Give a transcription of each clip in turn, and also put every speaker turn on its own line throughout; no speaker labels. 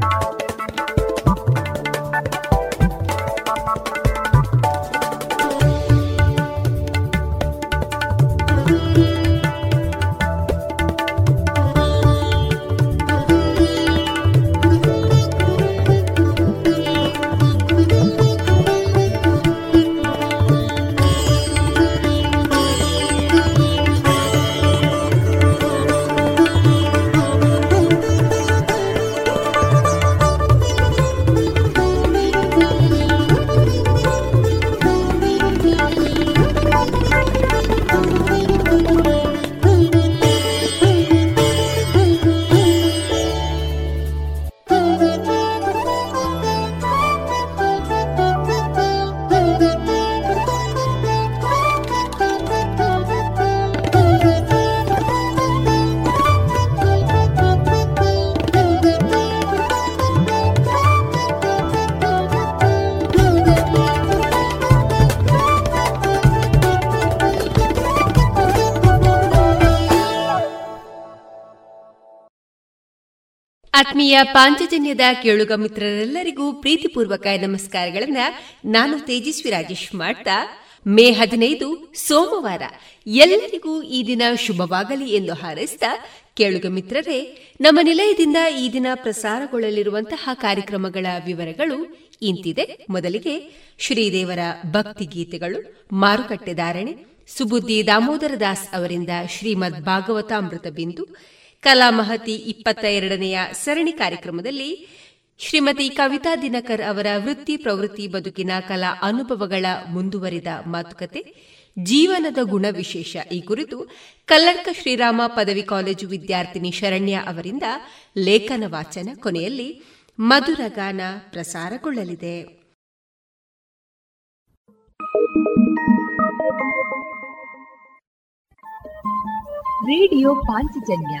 you
ಆತ್ಮೀಯ ಪಾಂಚಜನ್ಯದ ಕೇಳುಗ ಮಿತ್ರರೆಲ್ಲರಿಗೂ ಪ್ರೀತಿಪೂರ್ವಕ ನಮಸ್ಕಾರಗಳನ್ನ ನಾನು ತೇಜಸ್ವಿ ರಾಜೇಶ್ ಮಾಡ್ತಾ, ಮೇ ಹದಿನೈದು, ಸೋಮವಾರ. ಎಲ್ಲರಿಗೂ ಈ ದಿನ ಶುಭವಾಗಲಿ ಎಂದು ಹಾರೈಸಿದ ಕೇಳುಗ ಮಿತ್ರರೇ, ನಮ್ಮ ನಿಲಯದಿಂದ ಈ ದಿನ ಪ್ರಸಾರಗೊಳ್ಳಲಿರುವಂತಹ ಕಾರ್ಯಕ್ರಮಗಳ ವಿವರಗಳು ಇಂತಿದೆ. ಮೊದಲಿಗೆ ಶ್ರೀದೇವರ ಭಕ್ತಿ ಗೀತೆಗಳು, ಮಾರುಕಟ್ಟೆ ಧಾರಣೆ, ಸುಬುದ್ದಿ ದಾಮೋದರ ದಾಸ್ ಅವರಿಂದ ಶ್ರೀಮದ್ ಭಾಗವತಾಮೃತ ಬಿಂದು ಕಲಾಮಹತಿ ಇಪ್ಪತ್ತ ಎರಡನೆಯ ಸರಣಿ ಕಾರ್ಯಕ್ರಮದಲ್ಲಿ ಶ್ರೀಮತಿ ಕವಿತಾ ದಿನಕರ್ ಅವರ ವೃತ್ತಿ ಪ್ರವೃತ್ತಿ ಬದುಕಿನ ಕಲಾ ಅನುಭವಗಳ ಮುಂದುವರಿದ ಮಾತುಕತೆ, ಜೀವನದ ಗುಣ ವಿಶೇಷ ಈ ಕುರಿತು ಕಲ್ಲಡ್ಕ ಶ್ರೀರಾಮ ಪದವಿ ಕಾಲೇಜು ವಿದ್ಯಾರ್ಥಿನಿ ಶರಣ್ಯ ಅವರಿಂದ ಲೇಖನ ವಾಚನ ಕೊನೆಯಲ್ಲಿ ಮಧುರ ಗಾನ ಪ್ರಸಾರಗೊಳ್ಳಲಿದೆ.
ರೇಡಿಯೋ ಪಾಂಚಜನ್ಯ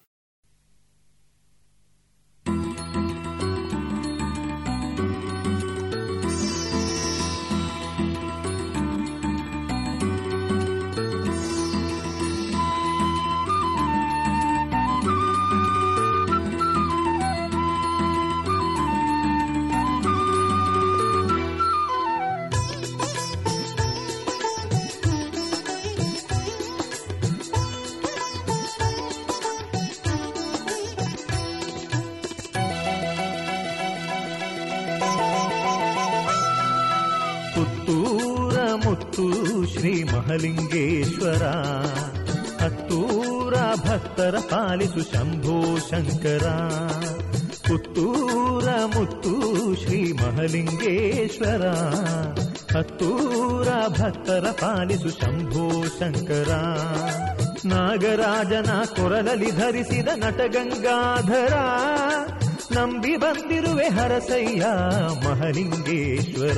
ಮಹಲಿಂಗೇಶ್ವರ ಹತ್ತೂರ ಭಕ್ತರ ಪಾಲಿಸು ಶಂಭೋ ಶಂಕರ, ಪುತ್ತೂರ ಮುತ್ತು ಶ್ರೀ ಮಹಲಿಂಗೇಶ್ವರ, ಹತ್ತೂರ ಭಕ್ತರ ಪಾಲಿಸು ಶಂಭೋ ಶಂಕರ. ನಾಗರಾಜನ ಕೊರಲಲ್ಲಿ ಧರಿಸಿದ ನಟಗಂಗಾಧರ ನಂಬಿ ಬಂದಿರುವೆ ಹರಸಯ್ಯ ಮಹಲಿಂಗೇಶ್ವರ.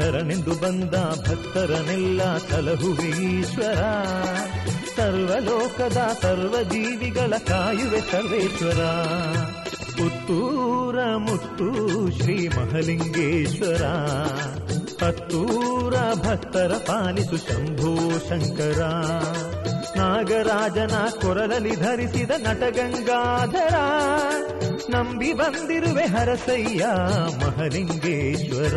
ಶರಣೆಂದು ಬಂದ ಭಕ್ತರನೆಲ್ಲ ತಲಹುವೀಶ್ವರ. ಸರ್ವಲೋಕದ ಸರ್ವ ಜೀವಿಗಳ ಕಾಯುವೆ ಸರ್ವೇಶ್ವರ. ಪುತ್ತೂರ ಮುತ್ತು ಶ್ರೀ ಮಹಲಿಂಗೇಶ್ವರ. ಹತ್ತೂರ ಭಕ್ತರ ಪಾಲಿಸು ಶಂಭೋ ಶಂಕರ. ನಾಗರಾಜನ ಕೊರಲಲ್ಲಿ ಧರಿಸಿದ ನಟಗಂಗಾಧರ ನಂಬಿ ಬಂದಿರುವೆ ಹರಸಯ್ಯ ಮಹಲಿಂಗೇಶ್ವರ.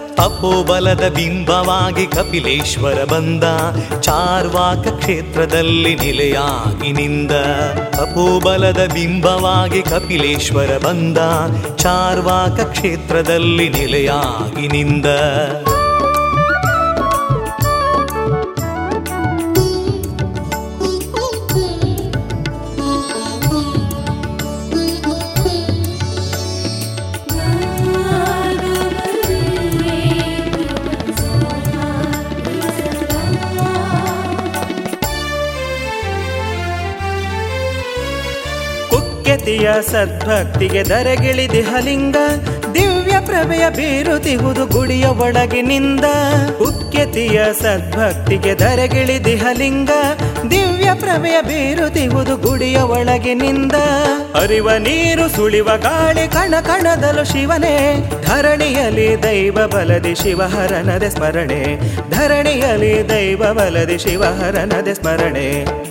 ತಪೋಬಲದ ಬಿಂಬವಾಗಿ ಕಪಿಲೇಶ್ವರ ಬಂದ, ಚಾರ್ವಾಕ ಕ್ಷೇತ್ರದಲ್ಲಿ ನಿಲೆಯಾಗಿ ನಿಂದ. ತಪೋಬಲದ ಬಿಂಬವಾಗಿ ಕಪಿಲೇಶ್ವರ ಬಂದ, ಚಾರ್ವಾಕ ಕ್ಷೇತ್ರದಲ್ಲಿ ನಿಲೆಯಾಗಿ ನಿಂದ.
ಸದ್ಭಕ್ತಿಗೆ ದರಗಿಳಿದಿಹಲಿಂಗ ದಿವ್ಯ ಪ್ರಭೆಯ ಬೀರುತಿಹುದು ಗುಡಿಯ ಒಳಗಿನಿಂದ. ಉಕ್ಕೆತಿಯ ಸದ್ಭಕ್ತಿಗೆ ದರಗಿಳಿದಿಹಲಿಂಗ ದಿವ್ಯ ಪ್ರಭೆಯ ಬೀರುತಿಹುದು ಗುಡಿಯ ಒಳಗಿನಿಂದ. ಅರಿವ ನೀರು ಸುಳಿವ ಗಾಳಿ ಕಣ ಕಣದಲು ಶಿವನೇ ಧರಣಿಯಲಿ ದೈವ ಬಲದಿ ಶಿವಹರನದೆ ಸ್ಮರಣೆ. ಧರಣಿಯಲಿ ದೈವ ಬಲದಿ ಶಿವಹರನದೆ ಸ್ಮರಣೆ.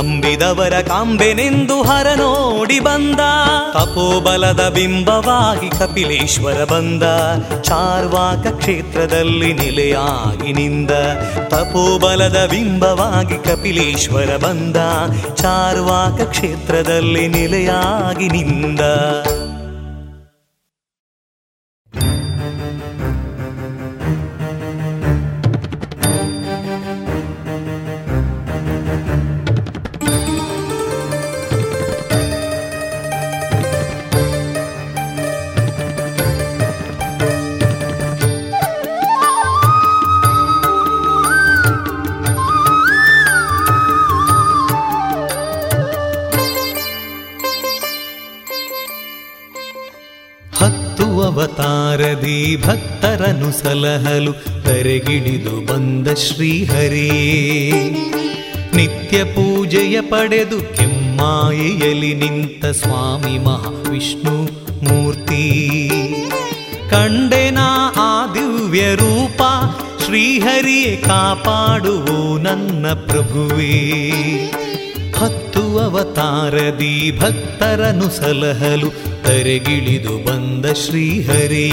ನಂಬಿದವರ ಕಾಂಬೆನೆಂದು ಹರ ನೋಡಿ ಬಂದ. ತಪೋಬಲದ ಬಿಂಬವಾಗಿ ಕಪಿಲೇಶ್ವರ ಬಂದ. ಚಾರ್ವಾಕ ಕ್ಷೇತ್ರದಲ್ಲಿ ನೆಲೆಯಾಗಿ ನಿಂದ. ತಪೋಬಲದ ಬಿಂಬವಾಗಿ ಕಪಿಲೇಶ್ವರ ಬಂದ. ಚಾರ್ವಾಕ ಕ್ಷೇತ್ರದಲ್ಲಿ ನೆಲೆಯಾಗಿ ನಿಂದ. ಸಲಹಲು ತರೆಗಿಡಿದು ಬಂದ ಶ್ರೀಹರಿ. ನಿತ್ಯ ಪೂಜೆಯ ಪಡೆದು ಕೆಮ್ಮಾಯಿಯಲ್ಲಿ ನಿಂತ ಸ್ವಾಮಿ ಮಹಾವಿಷ್ಣು ಮೂರ್ತಿ. ಕಂಡೆನ ಆ ದಿವ್ಯ ರೂಪ, ಶ್ರೀಹರಿಯೇ ಕಾಪಾಡುವು ನನ್ನ ಪ್ರಭುವೇ. ಹತ್ತು ಅವತಾರದಿ ಭಕ್ತರನು ಸಲಹಲು ತರೆಗಿಳಿದು ಬಂದ ಶ್ರೀಹರೇ.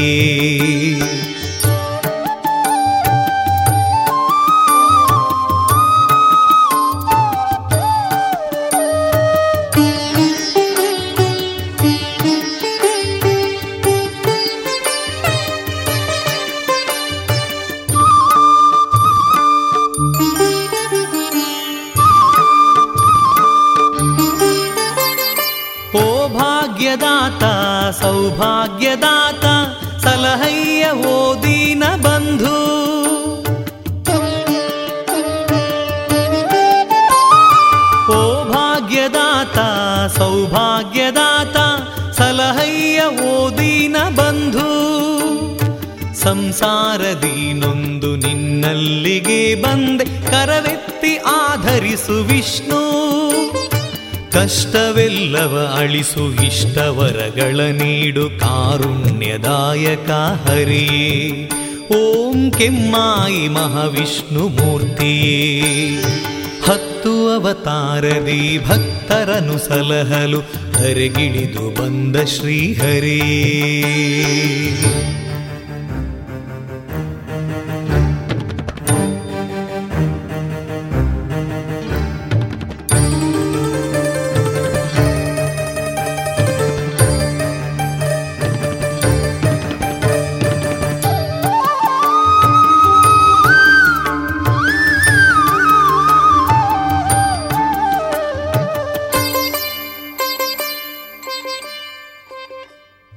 ಸಂಸಾರದಿ ನೊಂದು ನಿನ್ನಲ್ಲಿಗೆ ಬಂದೆ. ಕರವೆತ್ತಿ ಆಧರಿಸು ವಿಷ್ಣು. ಕಷ್ಟವೆಲ್ಲವ ಅಳಿಸು ಇಷ್ಟವರಗಳ ನೀಡು ಕಾರುಣ್ಯದಾಯಕ ಹರಿಯೇ ಓಂ ಕೆಮ್ಮಾಯಿ ಮಹಾವಿಷ್ಣು ಮೂರ್ತಿಯೇ. ಹತ್ತು ಅವತಾರದಿ ಭಕ್ತರನು ಸಲಹಲು ಹರಿಗಿಳಿದು ಬಂದ ಶ್ರೀಹರೇ.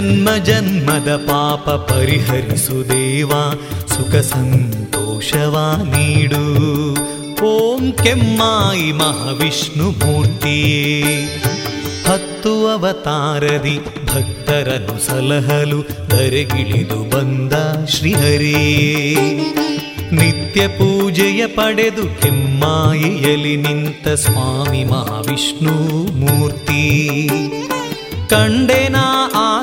ಜನ್ಮ ಜನ್ಮದ ಪಾಪ ಪರಿಹರಿಸು ದೇವ, ಸುಖ ಸಂತೋಷವ ನೀಡು. ಓಂ ಕೆಮ್ಮಾಯಿ ಮಹಾವಿಷ್ಣು ಮೂರ್ತಿಯೇ. ಹತ್ತು ಅವತಾರದಿ ಭಕ್ತರನ್ನು ಸಲಹಲು ಧರೆಗಿಳಿದು ಬಂದ ಶ್ರೀಹರೇ. ನಿತ್ಯ ಪೂಜೆಯ ಪಡೆದು ಕೆಮ್ಮಾಯಿಯಲ್ಲಿ ನಿಂತ ಸ್ವಾಮಿ ಮಹಾವಿಷ್ಣು ಮೂರ್ತಿ. ಕಂಡೆನಾ ಆ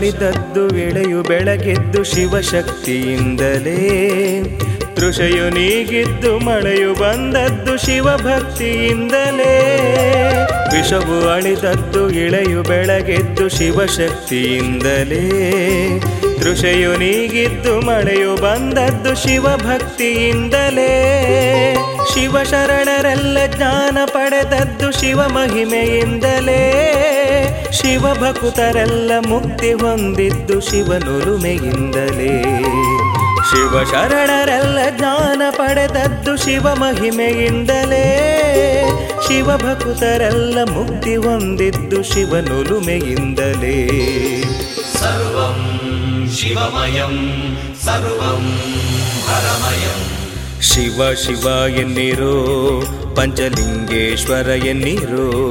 ವಿಷವು ಅಳಿದದ್ದು ಎಳೆಯು ಬೆಳಗೆದ್ದು ಶಿವಶಕ್ತಿಯಿಂದಲೇ. ತೃಷೆಯು ನೀಗಿದ್ದು ಮಳೆಯು ಬಂದದ್ದು ಶಿವಭಕ್ತಿಯಿಂದಲೇ. ವಿಷವು ಅಳಿದದ್ದು ಇಳೆಯು ಬೆಳಗೆದ್ದು ಶಿವಶಕ್ತಿಯಿಂದಲೇ. ತೃಷೆಯು ನೀಗಿದ್ದು ಮಳೆಯು ಬಂದದ್ದು ಶಿವಭಕ್ತಿಯಿಂದಲೇ. ಶಿವ ಶರಣರೆಲ್ಲ ಜ್ಞಾನ ಪಡೆದದ್ದು ಶಿವ ಮಹಿಮೆಯಿಂದಲೇ ಶಿವ ಭಕುತರೆಲ್ಲ ಮುಕ್ತಿ ಹೊಂದಿದ್ದು ಶಿವನುರುಮೆಯಿಂದಲೇ. ಶಿವ ಶರಣರೆಲ್ಲ ಜ್ಞಾನ ಪಡೆದದ್ದು ಶಿವ ಮಹಿಮೆಯಿಂದಲೇ. ಶಿವ ಭಕುತರೆಲ್ಲ ಮುಕ್ತಿ ಹೊಂದಿದ್ದು ಶಿವನುರುಮೆಯಿಂದಲೇ. ಸರ್ವಂ ಶಿವಮಯಂ ಸರ್ವಂ ಹರಮಯಂ ಶಿವ ಶಿವ ಎನ್ನಿರೋ ಪಂಚಲಿಂಗೇಶ್ವರ ಎನ್ನಿರೋ.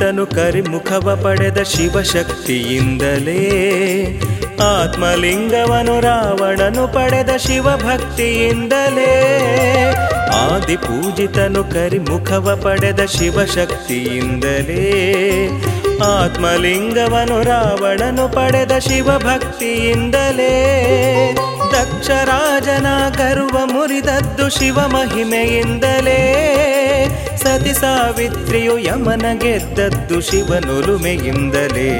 ಪೂಜಿತನು ಕರಿಮುಖವ ಪಡೆದ ಶಿವಶಕ್ತಿಯಿಂದಲೇ. ಆತ್ಮಲಿಂಗವನು ರಾವಣನು ಪಡೆದ ಶಿವಭಕ್ತಿಯಿಂದಲೇ. ಆದಿ ಪೂಜಿತನು ಕರಿಮುಖವ ಪಡೆದ ಶಿವಶಕ್ತಿಯಿಂದಲೇ. ಆತ್ಮಲಿಂಗವನು ರಾವಣನು ಪಡೆದ ಶಿವಭಕ್ತಿಯಿಂದಲೇ. ದಕ್ಷರಾಜನ ಕರುವ ಮುರಿದದ್ದು ಶಿವ ಮಹಿಮೆಯಿಂದಲೇ ಸತಿ ಸಾವಿತ್ರಿಯು ಯಮನ ಗೆದ್ದದ್ದು ಶಿವನುರುಮೆಯಿಂದಲೇ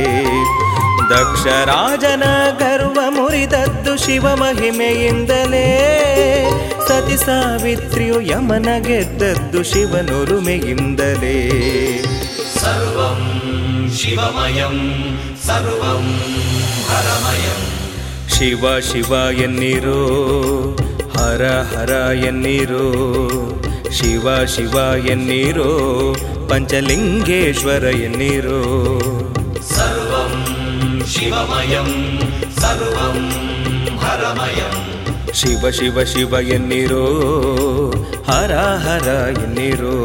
ದಕ್ಷರಾಜನ ಗರ್ವ ಮುರಿದದ್ದು ಶಿವ ಮಹಿಮೆಯಿಂದಲೇ ಸತಿ ಸಾವಿತ್ರಿಯು ಯಮನ ಗೆದ್ದದ್ದು ಶಿವನುರುಮೆಯಿಂದಲೇ ಸರ್ವಂ ಶಿವಮಯಂ ಸರ್ವಂ ಹರಮಯಂ. ಶಿವ ಶಿವ ಎನ್ನಿರೋ ಹರ ಹರ ಎನ್ನಿರೋ ಶಿವ ಶಿವ ಎನ್ನಿರೋ ಪಂಚಲಿಂಗೇಶ್ವರ ಎನ್ನಿರೋ ಸರ್ವಂ ಶಿವಮಯಂ ಸರ್ವಂ ಹರಮಯಂ ಶಿವ ಶಿವ ಶಿವ ಎನ್ನಿರೋ ಹರ ಹರ ಎನ್ನಿರೋ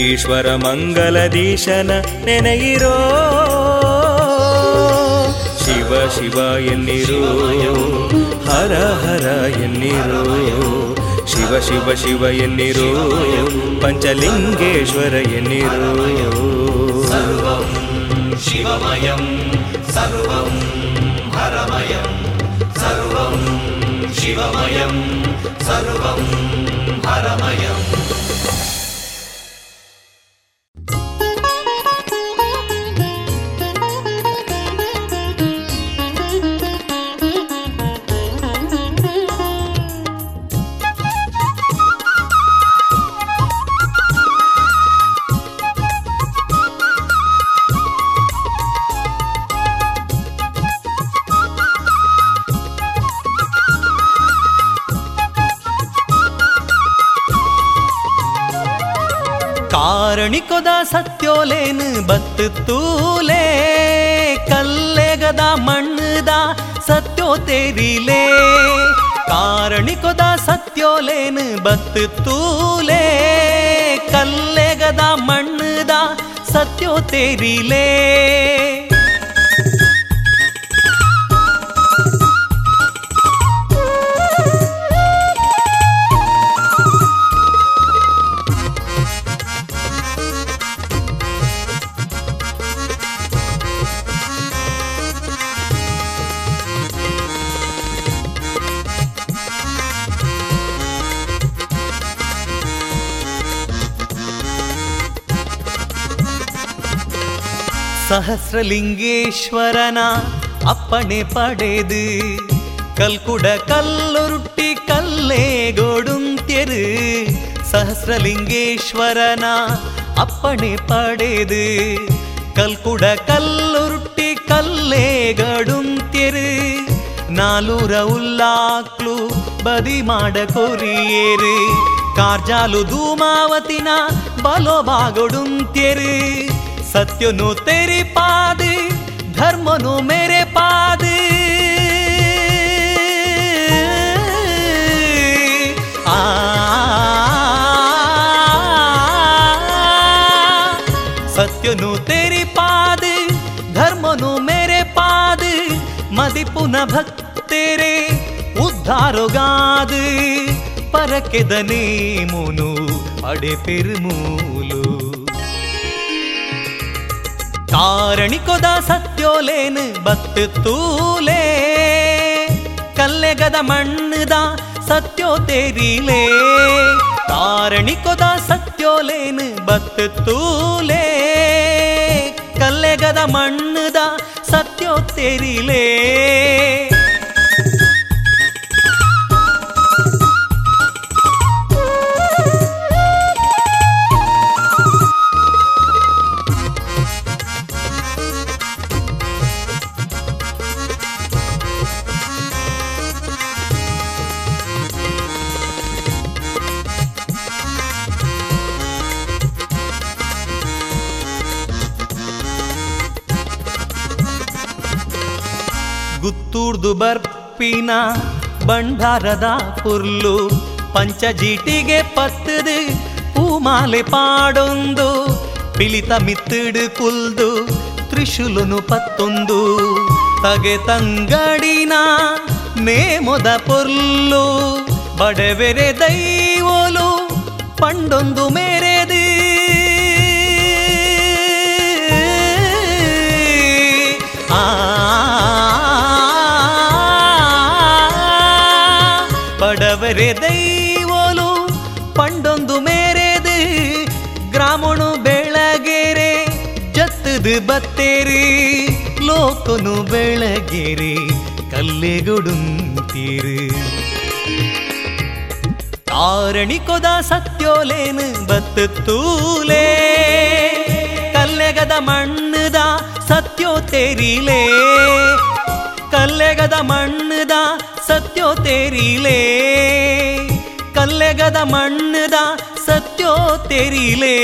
ಈಶ್ವರ ಮಂಗಲದೀಶನ ನೆನೆಯಿರೋ ಶಿವ ಶಿವ ಎನ್ನಿರೋ ಹರ ಹರ ಎನ್ನಿರೋ ಶಿವ ಶಿವ ಶಿವ ಎನ್ನಿರು ಪಂಚಲಿಂಗೇಶ್ವರ ಎನ್ನಿರು ಶಿವಮಯಂ ಸರ್ವಂ ಹರಮಯಂ ಸರ್ವಂ
ಶಿವಮಯಂ ಸರ್ವಂ ಹರಮಯಂ ತೂಲೇ ಕಲ್ಲೆಗದ ಮಣ್ಣದ ಸತ್ಯೋ ತೇರಿಲೇ. ಕಾರಣಿಕೊದ ಸತ್ಯೋಲೇನು ಬತ್ತು ತೂಲೇ ಕಲ್ಲೆಗದ ಮಣ್ಣದ ಸತ್ಯೋ ತೇರಿಲೇ. ಸಹಸ್ರಲಿಂಗೇಶ್ವರನ ಅಪ್ಪಣೆ ಪಡೆದು ಕಲ್ಕುಡ ಕಲ್ಲುರುಟ್ಟಿ ಕಲ್ಲೇಗೊಡುಂತ್ಯರು ಸಹಸ್ರಲಿಂಗೇಶ್ವರನ ಅಪ್ಪಣೆ ಪಡೆದು ಕಲ್ಕುಡ ಕಲ್ಲುರುಟ್ಟಿ ಕಲ್ಲೇಗಡುಂತ್ಯರು ನಾಲೂರ ಉಲ್ಲಾಕ್ಲು ಬದಿ ಮಾಡ ಕೊರಿಯೇರು, ಕಾರ್ಜಾಲು ಧೂಮಾವತಿನ ಬಲೋ ಬಾಗೊಡುಂತ್ಯರು सत्य नु तेरी पाद, धर्म नु मेरे पाद। सत्य नु तेरी पाद, धर्म नु मेरे पाद। मदिपु न भक्त तेरे ఉద్ధారుగాదు अड़े फिर పెరుము ಕಾರಣಿಕೊದ ಸತ್ಯೋಲೇನು ಬತ್ತು ತೂಲೇ. ಕಲ್ಲೆಗದ ಮಣ್ಣದ ಸತ್ಯೋ ತೇರಿಲೇ. ಕಾರಣಿಕೊದ ಸತ್ಯೋಲೇನು ಬತ್ತು ತೂಲೇ. ಕಲ್ಲೆಗದ ಮಣ್ಣದ ಸತ್ಯೋ ತೇರಿಲೇ. ಬರ್ಪಿನ ಬಂಡಾರದ ಪುರ್ಲು ಪಂಚಜೀಟಿಗೆ ಪತ್ತದೆ ಪೂಮಾಲೆ ಪಾಡೊಂದು, ಪಿಲಿತ ಮಿತ್ತಿಡು ಕುಲ್ದು, ತ್ರಿಶುಲುನು ಪತ್ತೊಂದು. ತಗೆ ತಂಗಡಿನ ನೇಮೊದ ಪುರ್ಲು, ಬಡವೆರೆ ದೈವೋಲು ಪಂಡೊಂದು ಮೇರೆದು. ಆ ಬತ್ತೇರಿ, ಲೋಕನು ಬೆಳಗೇರಿ, ಕಲ್ಲೆಗೊಡುಂತೀರು. ಆರಣಿಕೊದ ಸತ್ಯೋಲೇನು ಬತ್ತು ತೂಲೇ, ಕಲ್ಲೆಗದ ಮಣ್ಣದ ಸತ್ಯೋ ತೇರಿಲೇ. ಕಲ್ಲೆಗದ ಮಣ್ಣದ ಸತ್ಯೋ ತೇರಿಲೇ, ಕಲ್ಲೆಗದ ಮಣ್ಣದ ಸತ್ಯೋ ತೇರಿಲೇ.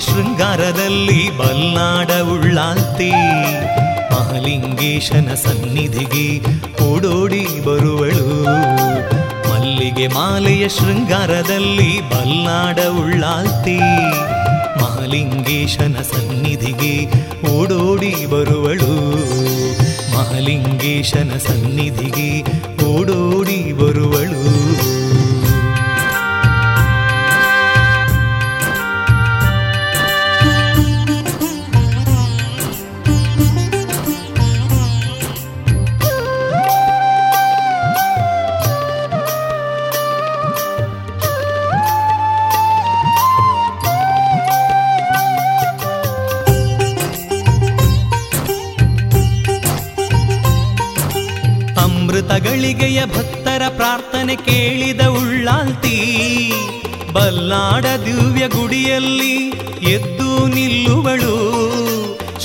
ಶೃಂಗಾರದಲ್ಲಿ ಬಲ್ಲಾಡ ಉಳ್ಳಾಲ್ತಿ. ಮಹಲಿಂಗೇಶನ ಸನ್ನಿಧಿಗೆ ಓಡೋಡಿ ಬರುವಳು. ಮಲ್ಲಿಗೆ ಮಾಲೆಯ ಶೃಂಗಾರದಲ್ಲಿ ಬಲ್ನಾಡ ಉಳ್ಳಾಲ್ತಿ. ಮಹಲಿಂಗೇಶನ ಸನ್ನಿಧಿಗೆ ಓಡೋಡಿ ಬರುವಳು. ಮಹಲಿಂಗೇಶನ ಸನ್ನಿಧಿಗೆ ಓಡೋಡಿ ಬರುವಳು. ಅಮೃತಗಳಿಗೆಯ ಭಕ್ತರ ಪ್ರಾರ್ಥನೆ ಕೇಳಿದ ಉಳ್ಳಾಲ್ತಿ, ಬಲ್ಲಾಡ ದಿವ್ಯ ಗುಡಿಯಲ್ಲಿ ಎದ್ದು ನಿಲ್ಲುವಳು.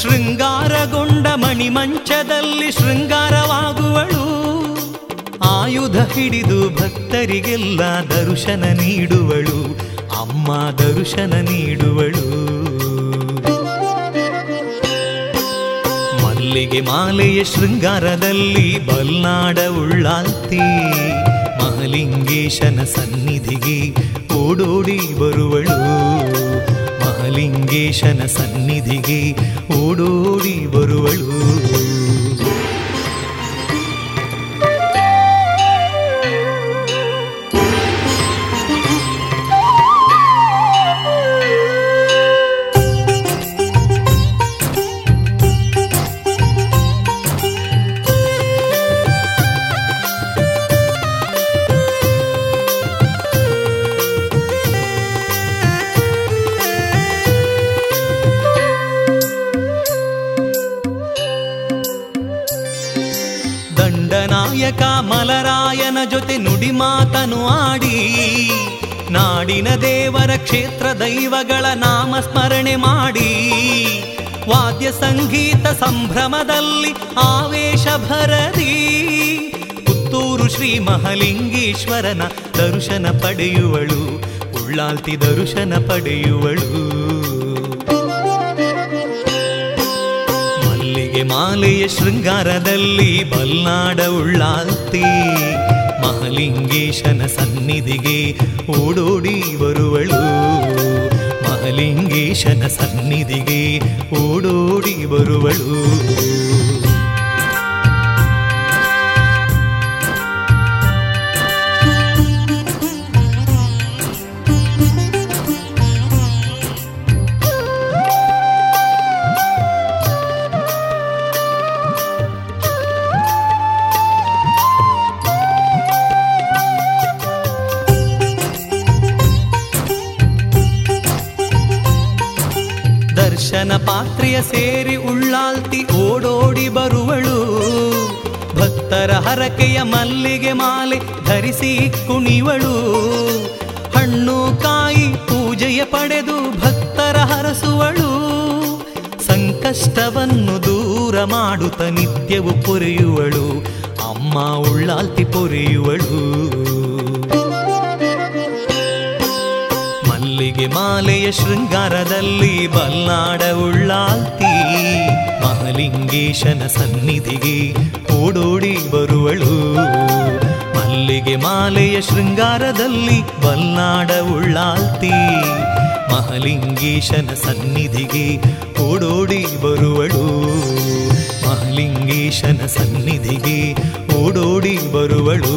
ಶೃಂಗಾರಗೊಂಡ ಮಣಿಮಂಚದಲ್ಲಿ ಶೃಂಗಾರವಾಗುವಳು. ಆಯುಧ ಹಿಡಿದು ಭಕ್ತರಿಗೆಲ್ಲ ದರ್ಶನ ನೀಡುವಳು, ಅಮ್ಮ ದರ್ಶನ ನೀಡುವಳು. ಮಲ್ಲಿಗೆ ಮಾಲೆಯ ಶೃಂಗಾರದಲ್ಲಿ ಬಲ್ನಾಡ ಉಳ್ಳಾಲ್ತಿ. ಮಹಲಿಂಗೇಶನ ಸನ್ನಿಧಿಗೆ ಓಡೋಡಿ ಬರುವಳು. ಮಹಲಿಂಗೇಶನ ಸನ್ನಿಧಿಗೆ ಓಡೋಡಿ ಬರುವಳು. ನಾಡಿನ ದೇವರ ಕ್ಷೇತ್ರ ದೈವಗಳ ನಾಮ ಸ್ಮರಣೆ ಮಾಡಿ. ವಾದ್ಯ ಸಂಗೀತ ಸಂಭ್ರಮದಲ್ಲಿ ಆವೇಶ ಭರದಿ. ಪುತ್ತೂರು ಶ್ರೀ ಮಹಲಿಂಗೇಶ್ವರನ ದರ್ಶನ ಪಡೆಯುವಳು. ಉಳ್ಳಾಲ್ತಿ ದರ್ಶನ ಪಡೆಯುವಳು. ಮಲ್ಲಿಗೆ ಮಾಲೆಯ ಶೃಂಗಾರದಲ್ಲಿ ಬಲ್ನಾಡ ಉಳ್ಳಾಲ್ತಿ. ಮಹಲಿಂಗೇಶನ ಸನ್ನಿಧಿಗೆ ಓಡೋಡಿ ಬರುವಳು ಮಹಲಿಂಗೇಶನ ಸನ್ನಿಧಿಗೆ ಓಡೋಡಿ ಬರುವಳು ಸೇರಿ ಉಳ್ಳಾಲ್ತಿ ಓಡೋಡಿ ಬರುವಳು. ಭಕ್ತರ ಹರಕೆಯ ಮಲ್ಲಿಗೆ ಮಾಲೆ ಧರಿಸಿ ಕುಣಿವಳು. ಹಣ್ಣು ಕಾಯಿ ಪೂಜೆಯ ಪಡೆದು ಭಕ್ತರ ಹರಸುವಳು. ಸಂಕಷ್ಟವನ್ನು ದೂರ ಮಾಡುತ್ತ ನಿತ್ಯವು ಪೊರೆಯುವಳು. ಅಮ್ಮ ಉಳ್ಳಾಲ್ತಿ ಪೊರೆಯುವಳು. ಮಾಲೆಯ ಶೃಂಗಾರದಲ್ಲಿ ಬಲ್ಲಾಡ ಉಳ್ಳಾಲ್ತಿ. ಮಹಾಲಿಂಗೇಶನ ಸನ್ನಿಧಿಗೆ ಓಡೋಡಿ ಬರುವಳು. ಮಲ್ಲಿಗೆ ಮಾಲೆಯ ಶೃಂಗಾರದಲ್ಲಿ ಬಲ್ಲಾಡ ಉಳ್ಳಾಲ್ತಿ. ಮಹಾಲಿಂಗೇಶನ ಸನ್ನಿಧಿಗೆ ಓಡೋಡಿ ಬರುವಳು. ಮಹಾಲಿಂಗೇಶನ ಸನ್ನಿಧಿಗೆ ಓಡೋಡಿ ಬರುವಳು.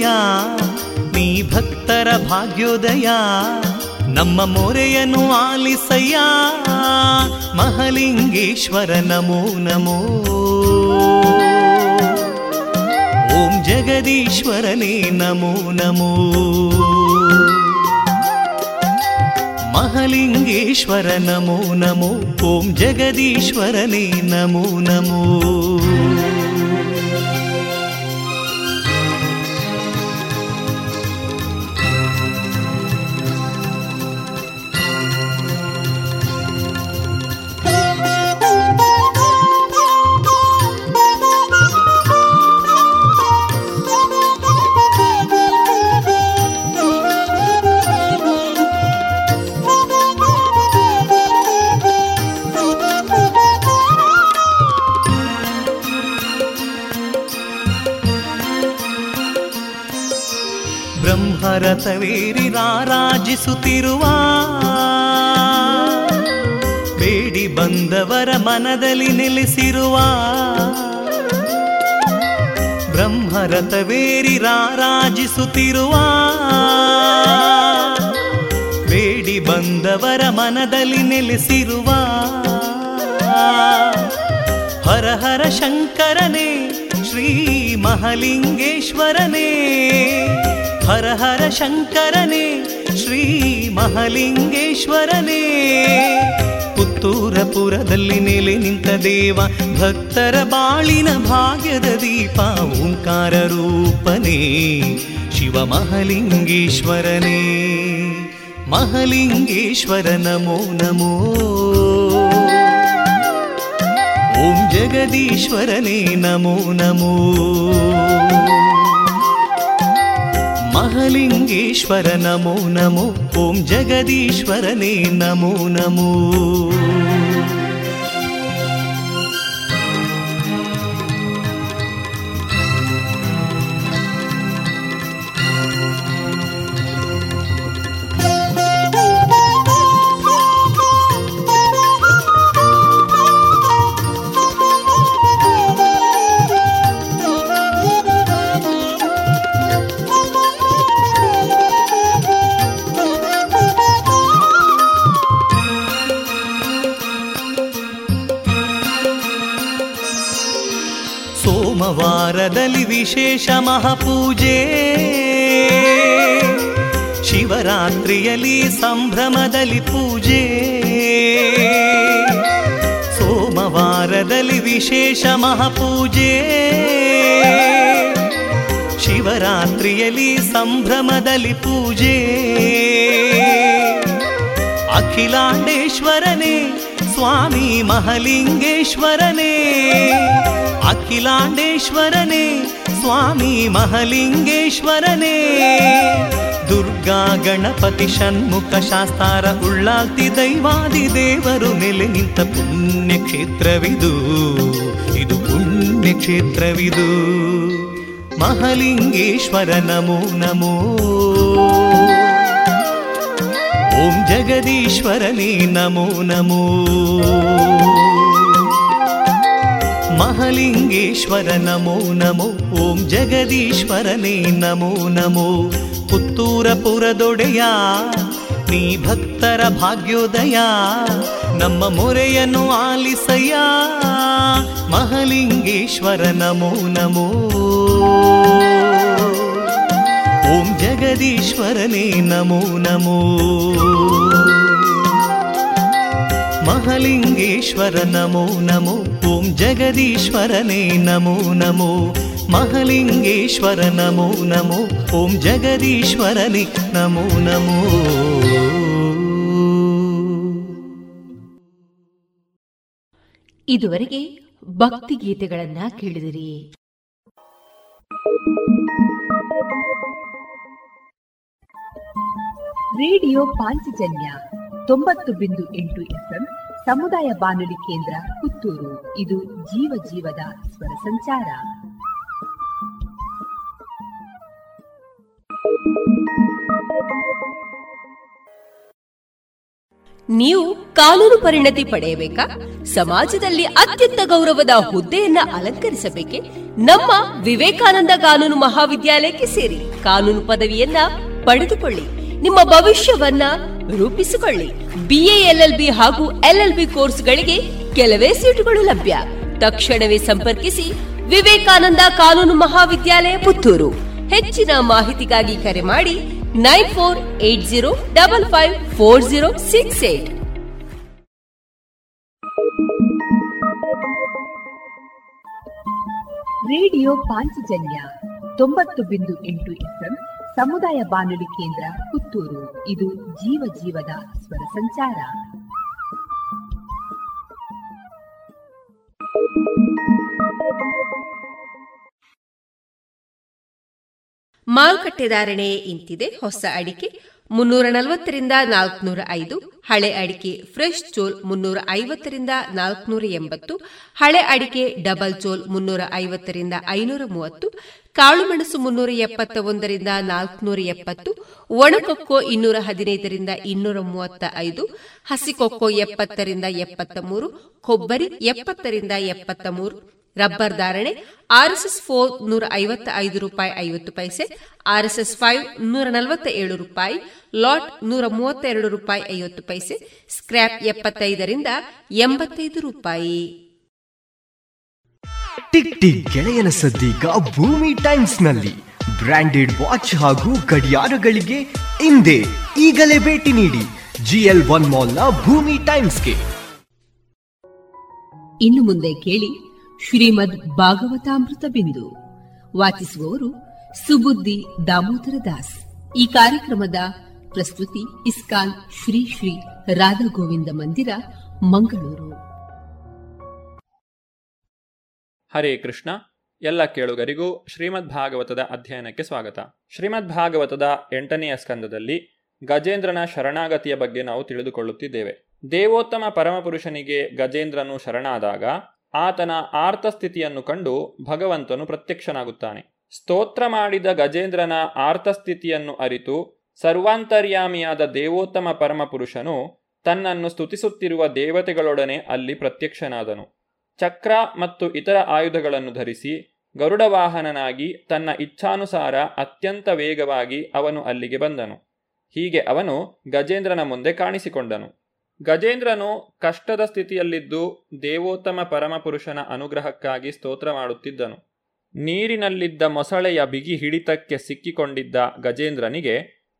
ಪುರದೊಡೆಯ ನೀ ಭಕ್ತರ ಭಾಗ್ಯೋದಯ, ನಮ್ಮ ಮೊರೆಯನ್ನು ಆಲಿಸಯ್ಯ ಮಹಲಿಂಗೇಶ್ವರ ನಮೋ ನಮೋ ಓಂ ಜಗದೀಶ್ವರನೇ ನಮೋ ನಮೋ. ಮಹಲಿಂಗೇಶ್ವರ ನಮೋ ನಮೋ ಓಂ ಜಗದೀಶ್ವರನೇ ನಮೋ ನಮೋ. ರಾರಾಜಿಸುತ್ತಿರುವ ಬೇಡಿ ಬಂದವರ ಮನದಲ್ಲಿ ನೆಲೆಸಿರುವ ಬ್ರಹ್ಮರಥವೇರಿ ರಾರಾಜಿಸುತ್ತಿರುವ ಬೇಡಿ ಬಂದವರ ಮನದಲ್ಲಿ ನೆಲೆಸಿರುವ ಹರ ಹರ ಶಂಕರನೇ, ಶ್ರೀ ಮಹಲಿಂಗೇಶ್ವರನೇ, ಹರ ಹರ ಶಂಕರನೇ ಶ್ರೀ ಮಹಲಿಂಗೇಶ್ವರನೇ. ಪುತ್ತೂರಪುರದಲ್ಲಿ ನೆಲೆ ನಿಂತ ದೇವ, ಭಕ್ತರ ಬಾಳಿನ ಭಾಗ್ಯದ ದೀಪ, ಓಂಕಾರ ರೂಪನೇ. ಶಿವ ಮಹಲಿಂಗೇಶ್ವರನೇ, ಮಹಲಿಂಗೇಶ್ವರ ನಮೋ ನಮೋ. ಓಂ ಜಗದೀಶ್ವರನೇ ನಮೋ ನಮೋ. ಮಹಲಿಂಗೇಶ್ವರ ನಮೋ ನಮೋ ಓಂ ಜಗದೀಶ್ವರನೇ ನಮೋ ನಮೋ ಸೋಮವಾರದಲ್ಲಿ ವಿಶೇಷ ಮಹಾಪೂಜೆ. ಶಿವರಾತ್ರಿಯಲ್ಲಿ ಸಂಭ್ರಮದಲ್ಲಿ ಪೂಜೆ. ಸೋಮವಾರದಲ್ಲಿ ವಿಶೇಷ ಮಹಾಪೂಜೆ. ಶಿವರಾತ್ರಿಯಲ್ಲಿ ಸಂಭ್ರಮದಲ್ಲಿ ಪೂಜೆ. ಅಖಿಲಾಂಡೇಶ್ವರನೇ ಸ್ವಾಮಿ ಮಹಲಿಂಗೇಶ್ವರನೇ, ಅಖಿಲಾಂಡೇಶ್ವರನೇ, ಸ್ವಾಮಿ ಮಹಲಿಂಗೇಶ್ವರನೇ. ದುರ್ಗಾ ಗಣಪತಿ ಷಣ್ಮುಖ ಶಾಸ್ತಾರ ಉಳ್ಳಾಲ್ತಿ ದೈವಾದಿ ದೇವರು ನೆಲೆ ನಿಂತ ಪುಣ್ಯ ಕ್ಷೇತ್ರವಿದು ಇದು ಪುಣ್ಯ ಕ್ಷೇತ್ರವಿದು ಮಹಲಿಂಗೇಶ್ವರ ನಮೋ ನಮೋ. ಓಂ ಜಗದೀಶ್ವರನೇ ನಮೋ ನಮೋ. ಮಹಲಿಂಗೇಶ್ವರ, ನಮೋ ನಮೋ. ಓಂ ಜಗದೀಶ್ವರನೇ ನಮೋ ನಮೋ. ಪುತ್ತೂರ ಪುರದೊಡೆಯ ನೀ ಭಕ್ತರ ಭಾಗ್ಯೋದಯ. ನಮ್ಮ ಮೊರೆಯನ್ನು ಆಲಿಸಯ್ಯ. ಮಹಲಿಂಗೇಶ್ವರ, ನಮೋ ನಮೋ. ಓಂ ಜಗದೀಶ್ವರನೇ ನಮೋ ನಮೋ. ಮಹಲಿಂಗೇಶ್ವರ ನಮೋ ನಮೋ, ಓಂ ಜಗದೀಶ್ವರನೇ ನಮೋ ನಮೋ. ಮಹಲಿಂಗೇಶ್ವರ ನಮೋ ನಮೋ, ಓಂ ಜಗದೀಶ್ವರನೇ ನಮೋ ನಮೋ.
ಇದುವರೆಗೆ ಭಕ್ತಿ ಗೀತೆಗಳನ್ನ ಕೇಳಿದಿರಿ.
ರೇಡಿಯೋ ಪಾಂಚಜನ್ಯ ತೊಂಬತ್ತು ಬಿಂದು ಎಂಟು ಎಫ್ಎಂ ಸಮುದಾಯ ಬಾನುಲಿ ಕೇಂದ್ರ ಪುತ್ತೂರು. ಇದು ಜೀವ ಜೀವದ ಸ್ವರ ಸಂಚಾರ.
ನೀವು ಕಾನೂನು ಪರಿಣತಿ ಪಡೆಯಬೇಕಾ? ಸಮಾಜದಲ್ಲಿ ಅತ್ಯಂತ ಗೌರವದ ಹುದ್ದೆಯನ್ನ ಅಲಂಕರಿಸಬೇಕೆ? ನಮ್ಮ ವಿವೇಕಾನಂದ ಕಾನೂನು ಮಹಾವಿದ್ಯಾಲಯಕ್ಕೆ ಸೇರಿ ಕಾನೂನು ಪದವಿಯನ್ನ ಪಡೆದುಕೊಳ್ಳಿ. ನಿಮ್ಮ ಭವಿಷ್ಯವನ್ನ ರೂಪಿಸಿಕೊಳ್ಳಿ. ಬಿಎ ಎಲ್ಎಲ್ಬಿ ಹಾಗೂ ಎಲ್ಎಲ್ಬಿ ಕೋರ್ಸ್ಗಳಿಗೆ ಕೆಲವೇ ಸೀಟುಗಳು ಲಭ್ಯ. ತಕ್ಷಣವೇ ಸಂಪರ್ಕಿಸಿ ವಿವೇಕಾನಂದ ಕಾನೂನು ಮಹಾವಿದ್ಯಾಲಯ ಪುತ್ತೂರು. ಹೆಚ್ಚಿನ ಮಾಹಿತಿಗಾಗಿ ಕರೆ ಮಾಡಿ nine four eight zero double five four zero six eight.
Radio Panchajanya ತೊಂಬತ್ತು ಬಿಂದು ಎಂಟು ಎಫ್ಎಂ ಸಮುದಾಯ ಬಾನುಲಿ ಕೇಂದ್ರ ಪುತ್ತೂರು. ಇದು ಜೀವ ಜೀವದ ಸ್ವರ ಸಂಚಾರ.
ಮಾರುಕಟ್ಟೆ ಧಾರಣೆ ಇಂತಿದೆ. ಹೊಸ ಅಡಿಕೆ ಮುನ್ನೂರ ನಲವತ್ತರಿಂದ ನಾಲ್ಕನೂರ ಐದು, ಹಳೆ ಅಡಿಕೆ ಫ್ರೆಶ್ ಚೋಲ್ ಮುನ್ನೂರ ಐವತ್ತರಿಂದ ನಾಲ್ಕನೂರ ಎಂಬತ್ತು, ಹಳೆ ಅಡಿಕೆ ಡಬಲ್ ಚೋಲ್ ಮುನ್ನೂರ ಐವತ್ತರಿಂದ ಐನೂರ ಮೂವತ್ತು ಕಾಳುಮೆಣಸು ಮುನ್ನೂರ ಎಪ್ಪತ್ತ ಒಂದರಿಂದ ನಾಲ್ಕನೂರ ಎಪ್ಪತ್ತು, ಒಣಕೊಕ್ಕೋ ಇನ್ನೂರ ಹದಿನೈದರಿಂದ ಇನ್ನೂರ ಮೂವತ್ತ ಐದು, ಹಸಿಕೊಕ್ಕೋ ಎಪ್ಪತ್ತರಿಂದ ಎಪ್ಪತ್ತ ಮೂರು, ಕೊಬ್ಬರಿ ಎಪ್ಪತ್ತರಿಂದ ಎಪ್ಪತ್ತ ಮೂರು. ರಬ್ಬರ್ ಧಾರಣೆ, ಆರ್ಎಸ್ಎಸ್ ಫೋರ್ ನೂರ ಐವತ್ತ ಐದು ರೂಪಾಯಿ ಐವತ್ತು ಪೈಸೆ, ಆರ್ಎಸ್ಎಸ್ ಫೈವ್ ನೂರ ನಲವತ್ತ ಏಳು ರೂಪಾಯಿ, ಲಾಟ್ ನೂರ ಮೂವತ್ತೆರಡು ರೂಪಾಯಿ ಐವತ್ತು ಪೈಸೆ, ಸ್ಕ್ರ್ಯಾಪ್ ಎಪ್ಪತ್ತೈದರಿಂದ ಎಂಬತ್ತೈದು ರೂಪಾಯಿ.
ಟಿಕ್ ಟಿಕ್ ಗೆಳೆಯನ ಸದ್ದೀಗ ಭೂಮಿ ಟೈಮ್ಸ್ನಲ್ಲಿ ಬ್ರಾಂಡೆಡ್ ವಾಚ್ ಹಾಗೂ ಗಡಿಯಾರಗಳಿಗೆ ಹಿಂದೆ ಈಗಲೇ ಭೇಟಿ ನೀಡಿ ಜಿಎಲ್ ಒನ್ ಮಾಲ್ನ ಭೂಮಿ ಟೈಮ್ಸ್ಗೆ.
ಇನ್ನು ಮುಂದೆ ಕೇಳಿ ಶ್ರೀಮದ್ ಭಾಗವತಾಮೃತ ಬಿಂದು. ವಾಚಿಸುವವರು ಸುಬುದ್ದಿ ದಾಮೋದರ ದಾಸ್. ಈ ಕಾರ್ಯಕ್ರಮದ ಪ್ರಸ್ತುತಿ ಇಸ್ಕಾನ್ ಶ್ರೀ ಶ್ರೀ ರಾಧಾ ಗೋವಿಂದ ಮಂದಿರ, ಮಂಗಳೂರು.
ಹರೇ ಕೃಷ್ಣ. ಎಲ್ಲ ಕೇಳುಗರಿಗೂ ಶ್ರೀಮದ್ ಭಾಗವತದ ಅಧ್ಯಯನಕ್ಕೆ ಸ್ವಾಗತ. ಶ್ರೀಮದ್ ಭಾಗವತದ ಎಂಟನೆಯ ಸ್ಕಂದದಲ್ಲಿ ಗಜೇಂದ್ರನ ಶರಣಾಗತಿಯ ಬಗ್ಗೆ ನಾವು ತಿಳಿದುಕೊಳ್ಳುತ್ತಿದ್ದೇವೆ. ದೇವೋತ್ತಮ ಪರಮಪುರುಷನಿಗೆ ಗಜೇಂದ್ರನು ಶರಣಾದಾಗ ಆತನ ಆರ್ತಸ್ಥಿತಿಯನ್ನು ಕಂಡು ಭಗವಂತನು ಪ್ರತ್ಯಕ್ಷನಾಗುತ್ತಾನೆ. ಸ್ತೋತ್ರ ಮಾಡಿದ ಗಜೇಂದ್ರನ ಆರ್ತಸ್ಥಿತಿಯನ್ನು ಅರಿತು ಸರ್ವಾಂತರ್ಯಾಮಿಯಾದ ದೇವೋತ್ತಮ ಪರಮಪುರುಷನು ತನ್ನನ್ನು ಸ್ತುತಿಸುತ್ತಿರುವ ದೇವತೆಗಳೊಡನೆ ಅಲ್ಲಿ ಪ್ರತ್ಯಕ್ಷನಾದನು. ಚಕ್ರ ಮತ್ತು ಇತರ ಆಯುಧಗಳನ್ನು ಧರಿಸಿ ಗರುಡವಾಹನನಾಗಿ ತನ್ನ ಇಚ್ಛಾನುಸಾರ ಅತ್ಯಂತ ವೇಗವಾಗಿ ಅವನು ಅಲ್ಲಿಗೆ ಬಂದನು. ಹೀಗೆ ಅವನು ಗಜೇಂದ್ರನ ಮುಂದೆ ಕಾಣಿಸಿಕೊಂಡನು. ಗಜೇಂದ್ರನು ಕಷ್ಟದ ಸ್ಥಿತಿಯಲ್ಲಿದ್ದು ದೇವೋತ್ತಮ ಪರಮಪುರುಷನ ಅನುಗ್ರಹಕ್ಕಾಗಿ ಸ್ತೋತ್ರ ಮಾಡುತ್ತಿದ್ದನು ನೀರಿನಲ್ಲಿದ್ದ ಮೊಸಳೆಯ ಬಿಗಿ ಹಿಡಿತಕ್ಕೆ ಸಿಕ್ಕಿಕೊಂಡಿದ್ದ ಗಜೇಂದ್ರನಿಗೆ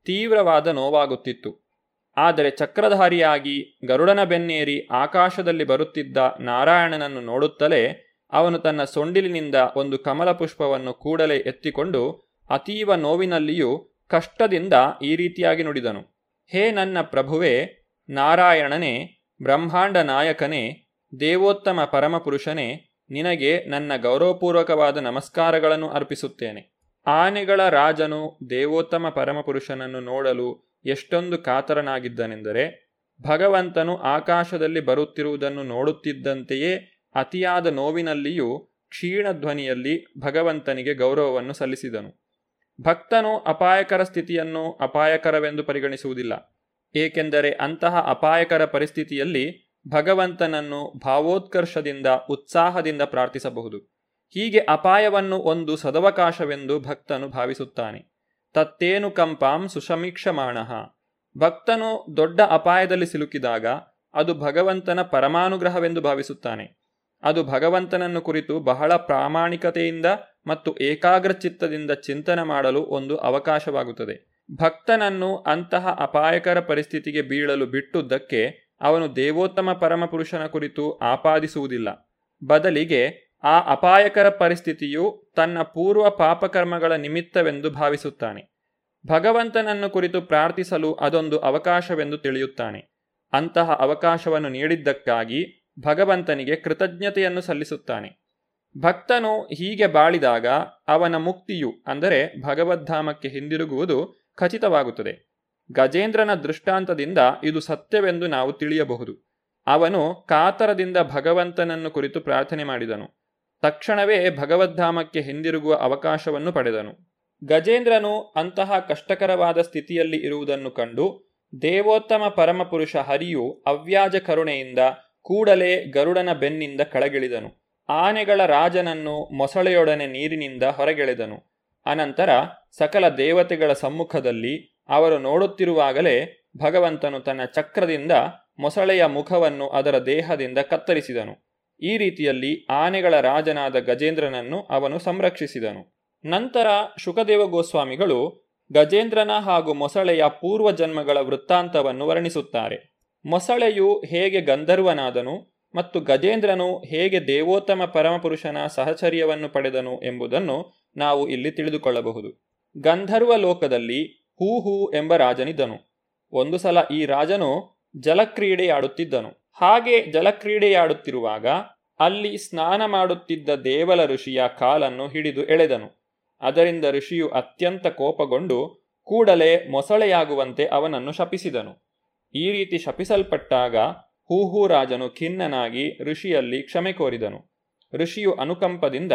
ತೀವ್ರವಾದ ನೋವಾಗುತ್ತಿತ್ತು. ಆದರೆ ಚಕ್ರಧಾರಿಯಾಗಿ ಗರುಡನ ಬೆನ್ನೇರಿ ಆಕಾಶದಲ್ಲಿ ಬರುತ್ತಿದ್ದ ನಾರಾಯಣನನ್ನು ನೋಡುತ್ತಲೇ ಅವನು ತನ್ನ ಸೊಂಡಿಲಿನಿಂದ ಒಂದು ಕಮಲ ಪುಷ್ಪವನ್ನು ಕೂಡಲೇ ಎತ್ತಿಕೊಂಡು ಅತೀವ ನೋವಿನಲ್ಲಿಯೂ ಕಷ್ಟದಿಂದ ಈ ರೀತಿಯಾಗಿ ನುಡಿದನು. ಹೇ ನನ್ನ ಪ್ರಭುವೇ, ನಾರಾಯಣನೇ, ಬ್ರಹ್ಮಾಂಡ ನಾಯಕನೇ, ದೇವೋತ್ತಮ ಪರಮಪುರುಷನೇ, ನಿನಗೆ ನನ್ನ ಗೌರವಪೂರ್ವಕವಾದ ನಮಸ್ಕಾರಗಳನ್ನು ಅರ್ಪಿಸುತ್ತೇನೆ. ಆನೆಗಳ ರಾಜನು ದೇವೋತ್ತಮ ಪರಮಪುರುಷನನ್ನು ನೋಡಲು ಎಷ್ಟೊಂದು ಕಾತರನಾಗಿದ್ದನೆಂದರೆ ಭಗವಂತನು ಆಕಾಶದಲ್ಲಿ ಬರುತ್ತಿರುವುದನ್ನು ನೋಡುತ್ತಿದ್ದಂತೆಯೇ ಅತಿಯಾದ ನೋವಿನಲ್ಲಿಯೂ ಕ್ಷೀಣ ಧ್ವನಿಯಲ್ಲಿ ಭಗವಂತನಿಗೆ ಗೌರವವನ್ನು ಸಲ್ಲಿಸಿದನು. ಭಕ್ತನು ಅಪಾಯಕರ ಸ್ಥಿತಿಯನ್ನು ಅಪಾಯಕರವೆಂದು ಪರಿಗಣಿಸುವುದಿಲ್ಲ. ಏಕೆಂದರೆ ಅಂತಹ ಅಪಾಯಕರ ಪರಿಸ್ಥಿತಿಯಲ್ಲಿ ಭಗವಂತನನ್ನು ಭಾವೋತ್ಕರ್ಷದಿಂದ, ಉತ್ಸಾಹದಿಂದ ಪ್ರಾರ್ಥಿಸಬಹುದು. ಹೀಗೆ ಅಪಾಯವನ್ನು ಒಂದು ಸದವಕಾಶವೆಂದು ಭಕ್ತನು ಭಾವಿಸುತ್ತಾನೆ. ತತ್ತೇನು ಕಂಪಾಂ ಸುಶಮೀಕ್ಷಮಾಣ ಭಕ್ತನು ದೊಡ್ಡ ಅಪಾಯದಲ್ಲಿ ಸಿಲುಕಿದಾಗ ಅದು ಭಗವಂತನ ಪರಮಾನುಗ್ರಹವೆಂದು ಭಾವಿಸುತ್ತಾನೆ. ಅದು ಭಗವಂತನನ್ನು ಕುರಿತು ಬಹಳ ಪ್ರಾಮಾಣಿಕತೆಯಿಂದ ಮತ್ತು ಏಕಾಗ್ರ ಚಿತ್ತದಿಂದ ಚಿಂತನೆ ಮಾಡಲು ಒಂದು ಅವಕಾಶವಾಗುತ್ತದೆ. ಭಕ್ತನನ್ನು ಅಂತಹ ಅಪಾಯಕರ ಪರಿಸ್ಥಿತಿಗೆ ಬೀಳಲು ಬಿಟ್ಟುದಕ್ಕೆ ಅವನು ದೇವೋತ್ತಮ ಪರಮಪುರುಷನ ಕುರಿತು ಆಪಾದಿಸುವುದಿಲ್ಲ. ಬದಲಿಗೆ ಆ ಅಪಾಯಕರ ಪರಿಸ್ಥಿತಿಯು ತನ್ನ ಪೂರ್ವ ಪಾಪಕರ್ಮಗಳ ನಿಮಿತ್ತವೆಂದು ಭಾವಿಸುತ್ತಾನೆ. ಭಗವಂತನನ್ನು ಕುರಿತು ಪ್ರಾರ್ಥಿಸಲು ಅದೊಂದು ಅವಕಾಶವೆಂದು ತಿಳಿಯುತ್ತಾನೆ. ಅಂತಹ ಅವಕಾಶವನ್ನು ನೀಡಿದ್ದಕ್ಕಾಗಿ ಭಗವಂತನಿಗೆ ಕೃತಜ್ಞತೆಯನ್ನು ಸಲ್ಲಿಸುತ್ತಾನೆ. ಭಕ್ತನು ಹೀಗೆ ಬಾಳಿದಾಗ ಅವನ ಮುಕ್ತಿಯು ಅಂದರೆ ಭಗವದ್ಧಾಮಕ್ಕೆ ಹಿಂದಿರುಗುವುದು ಖಚಿತವಾಗುತ್ತದೆ. ಗಜೇಂದ್ರನ ದೃಷ್ಟಾಂತದಿಂದ ಇದು ಸತ್ಯವೆಂದು ನಾವು ತಿಳಿಯಬಹುದು. ಅವನು ಕಾತರದಿಂದ ಭಗವಂತನನ್ನು ಕುರಿತು ಪ್ರಾರ್ಥನೆ ಮಾಡಿದನು. ತಕ್ಷಣವೇ ಭಗವದ್ಧಾಮಕ್ಕೆ ಹಿಂದಿರುಗುವ ಅವಕಾಶವನ್ನು ಪಡೆದನು. ಗಜೇಂದ್ರನು ಅಂತಹ ಕಷ್ಟಕರವಾದ ಸ್ಥಿತಿಯಲ್ಲಿ ಇರುವುದನ್ನು ಕಂಡು ದೇವೋತ್ತಮ ಪರಮಪುರುಷ ಹರಿಯು ಅವ್ಯಾಜ ಕರುಣೆಯಿಂದ ಕೂಡಲೇ ಗರುಡನ ಬೆನ್ನಿಂದ ಕಳಗಿಳಿದನು. ಆನೆಗಳ ರಾಜನನ್ನು ಮೊಸಳೆಯೊಡನೆ ನೀರಿನಿಂದ ಹೊರಗೆಳೆದನು. ಅನಂತರ ಸಕಲ ದೇವತೆಗಳ ಸಮ್ಮುಖದಲ್ಲಿ ಅವರು ನೋಡುತ್ತಿರುವಾಗಲೇ ಭಗವಂತನು ತನ್ನ ಚಕ್ರದಿಂದ ಮೊಸಳೆಯ ಮುಖವನ್ನು ಅದರ ದೇಹದಿಂದ ಕತ್ತರಿಸಿದನು. ಈ ರೀತಿಯಲ್ಲಿ ಆನೆಗಳ ರಾಜನಾದ ಗಜೇಂದ್ರನನ್ನು ಅವನು ಸಂರಕ್ಷಿಸಿದನು. ನಂತರ ಶುಕದೇವ ಗೋಸ್ವಾಮಿಗಳು ಗಜೇಂದ್ರನ ಹಾಗೂ ಮೊಸಳೆಯ ಪೂರ್ವ ಜನ್ಮಗಳ ವೃತ್ತಾಂತವನ್ನು ವರ್ಣಿಸುತ್ತಾರೆ. ಮೊಸಳೆಯು ಹೇಗೆ ಗಂಧರ್ವನಾದನು ಮತ್ತು ಗಜೇಂದ್ರನು ಹೇಗೆ ದೇವೋತ್ತಮ ಪರಮಪುರುಷನ ಸಹಚರ್ಯವನ್ನು ಪಡೆದನು ಎಂಬುದನ್ನು ನಾವು ಇಲ್ಲಿ ತಿಳಿದುಕೊಳ್ಳಬಹುದು. ಗಂಧರ್ವ ಲೋಕದಲ್ಲಿ ಹೂ ಹೂ ಎಂಬ ರಾಜನಿದ್ದನು. ಒಂದು ಸಲ ಈ ರಾಜನು ಜಲಕ್ರೀಡೆಯಾಡುತ್ತಿದ್ದನು. ಹಾಗೆ ಜಲಕ್ರೀಡೆಯಾಡುತ್ತಿರುವಾಗ ಅಲ್ಲಿ ಸ್ನಾನ ಮಾಡುತ್ತಿದ್ದ ದೇವಲ ಋಷಿಯ ಕಾಲನ್ನು ಹಿಡಿದು ಎಳೆದನು. ಅದರಿಂದ ಋಷಿಯು ಅತ್ಯಂತ ಕೋಪಗೊಂಡು ಕೂಡಲೇ ಮೊಸಳೆಯಾಗುವಂತೆ ಅವನನ್ನು ಶಪಿಸಿದನು. ಈ ರೀತಿ ಶಪಿಸಲ್ಪಟ್ಟಾಗ ಹೂಹೂ ರಾಜನು ಖಿನ್ನನಾಗಿ ಋಷಿಯಲ್ಲಿ ಕ್ಷಮೆ ಕೋರಿದನು. ಋಷಿಯು ಅನುಕಂಪದಿಂದ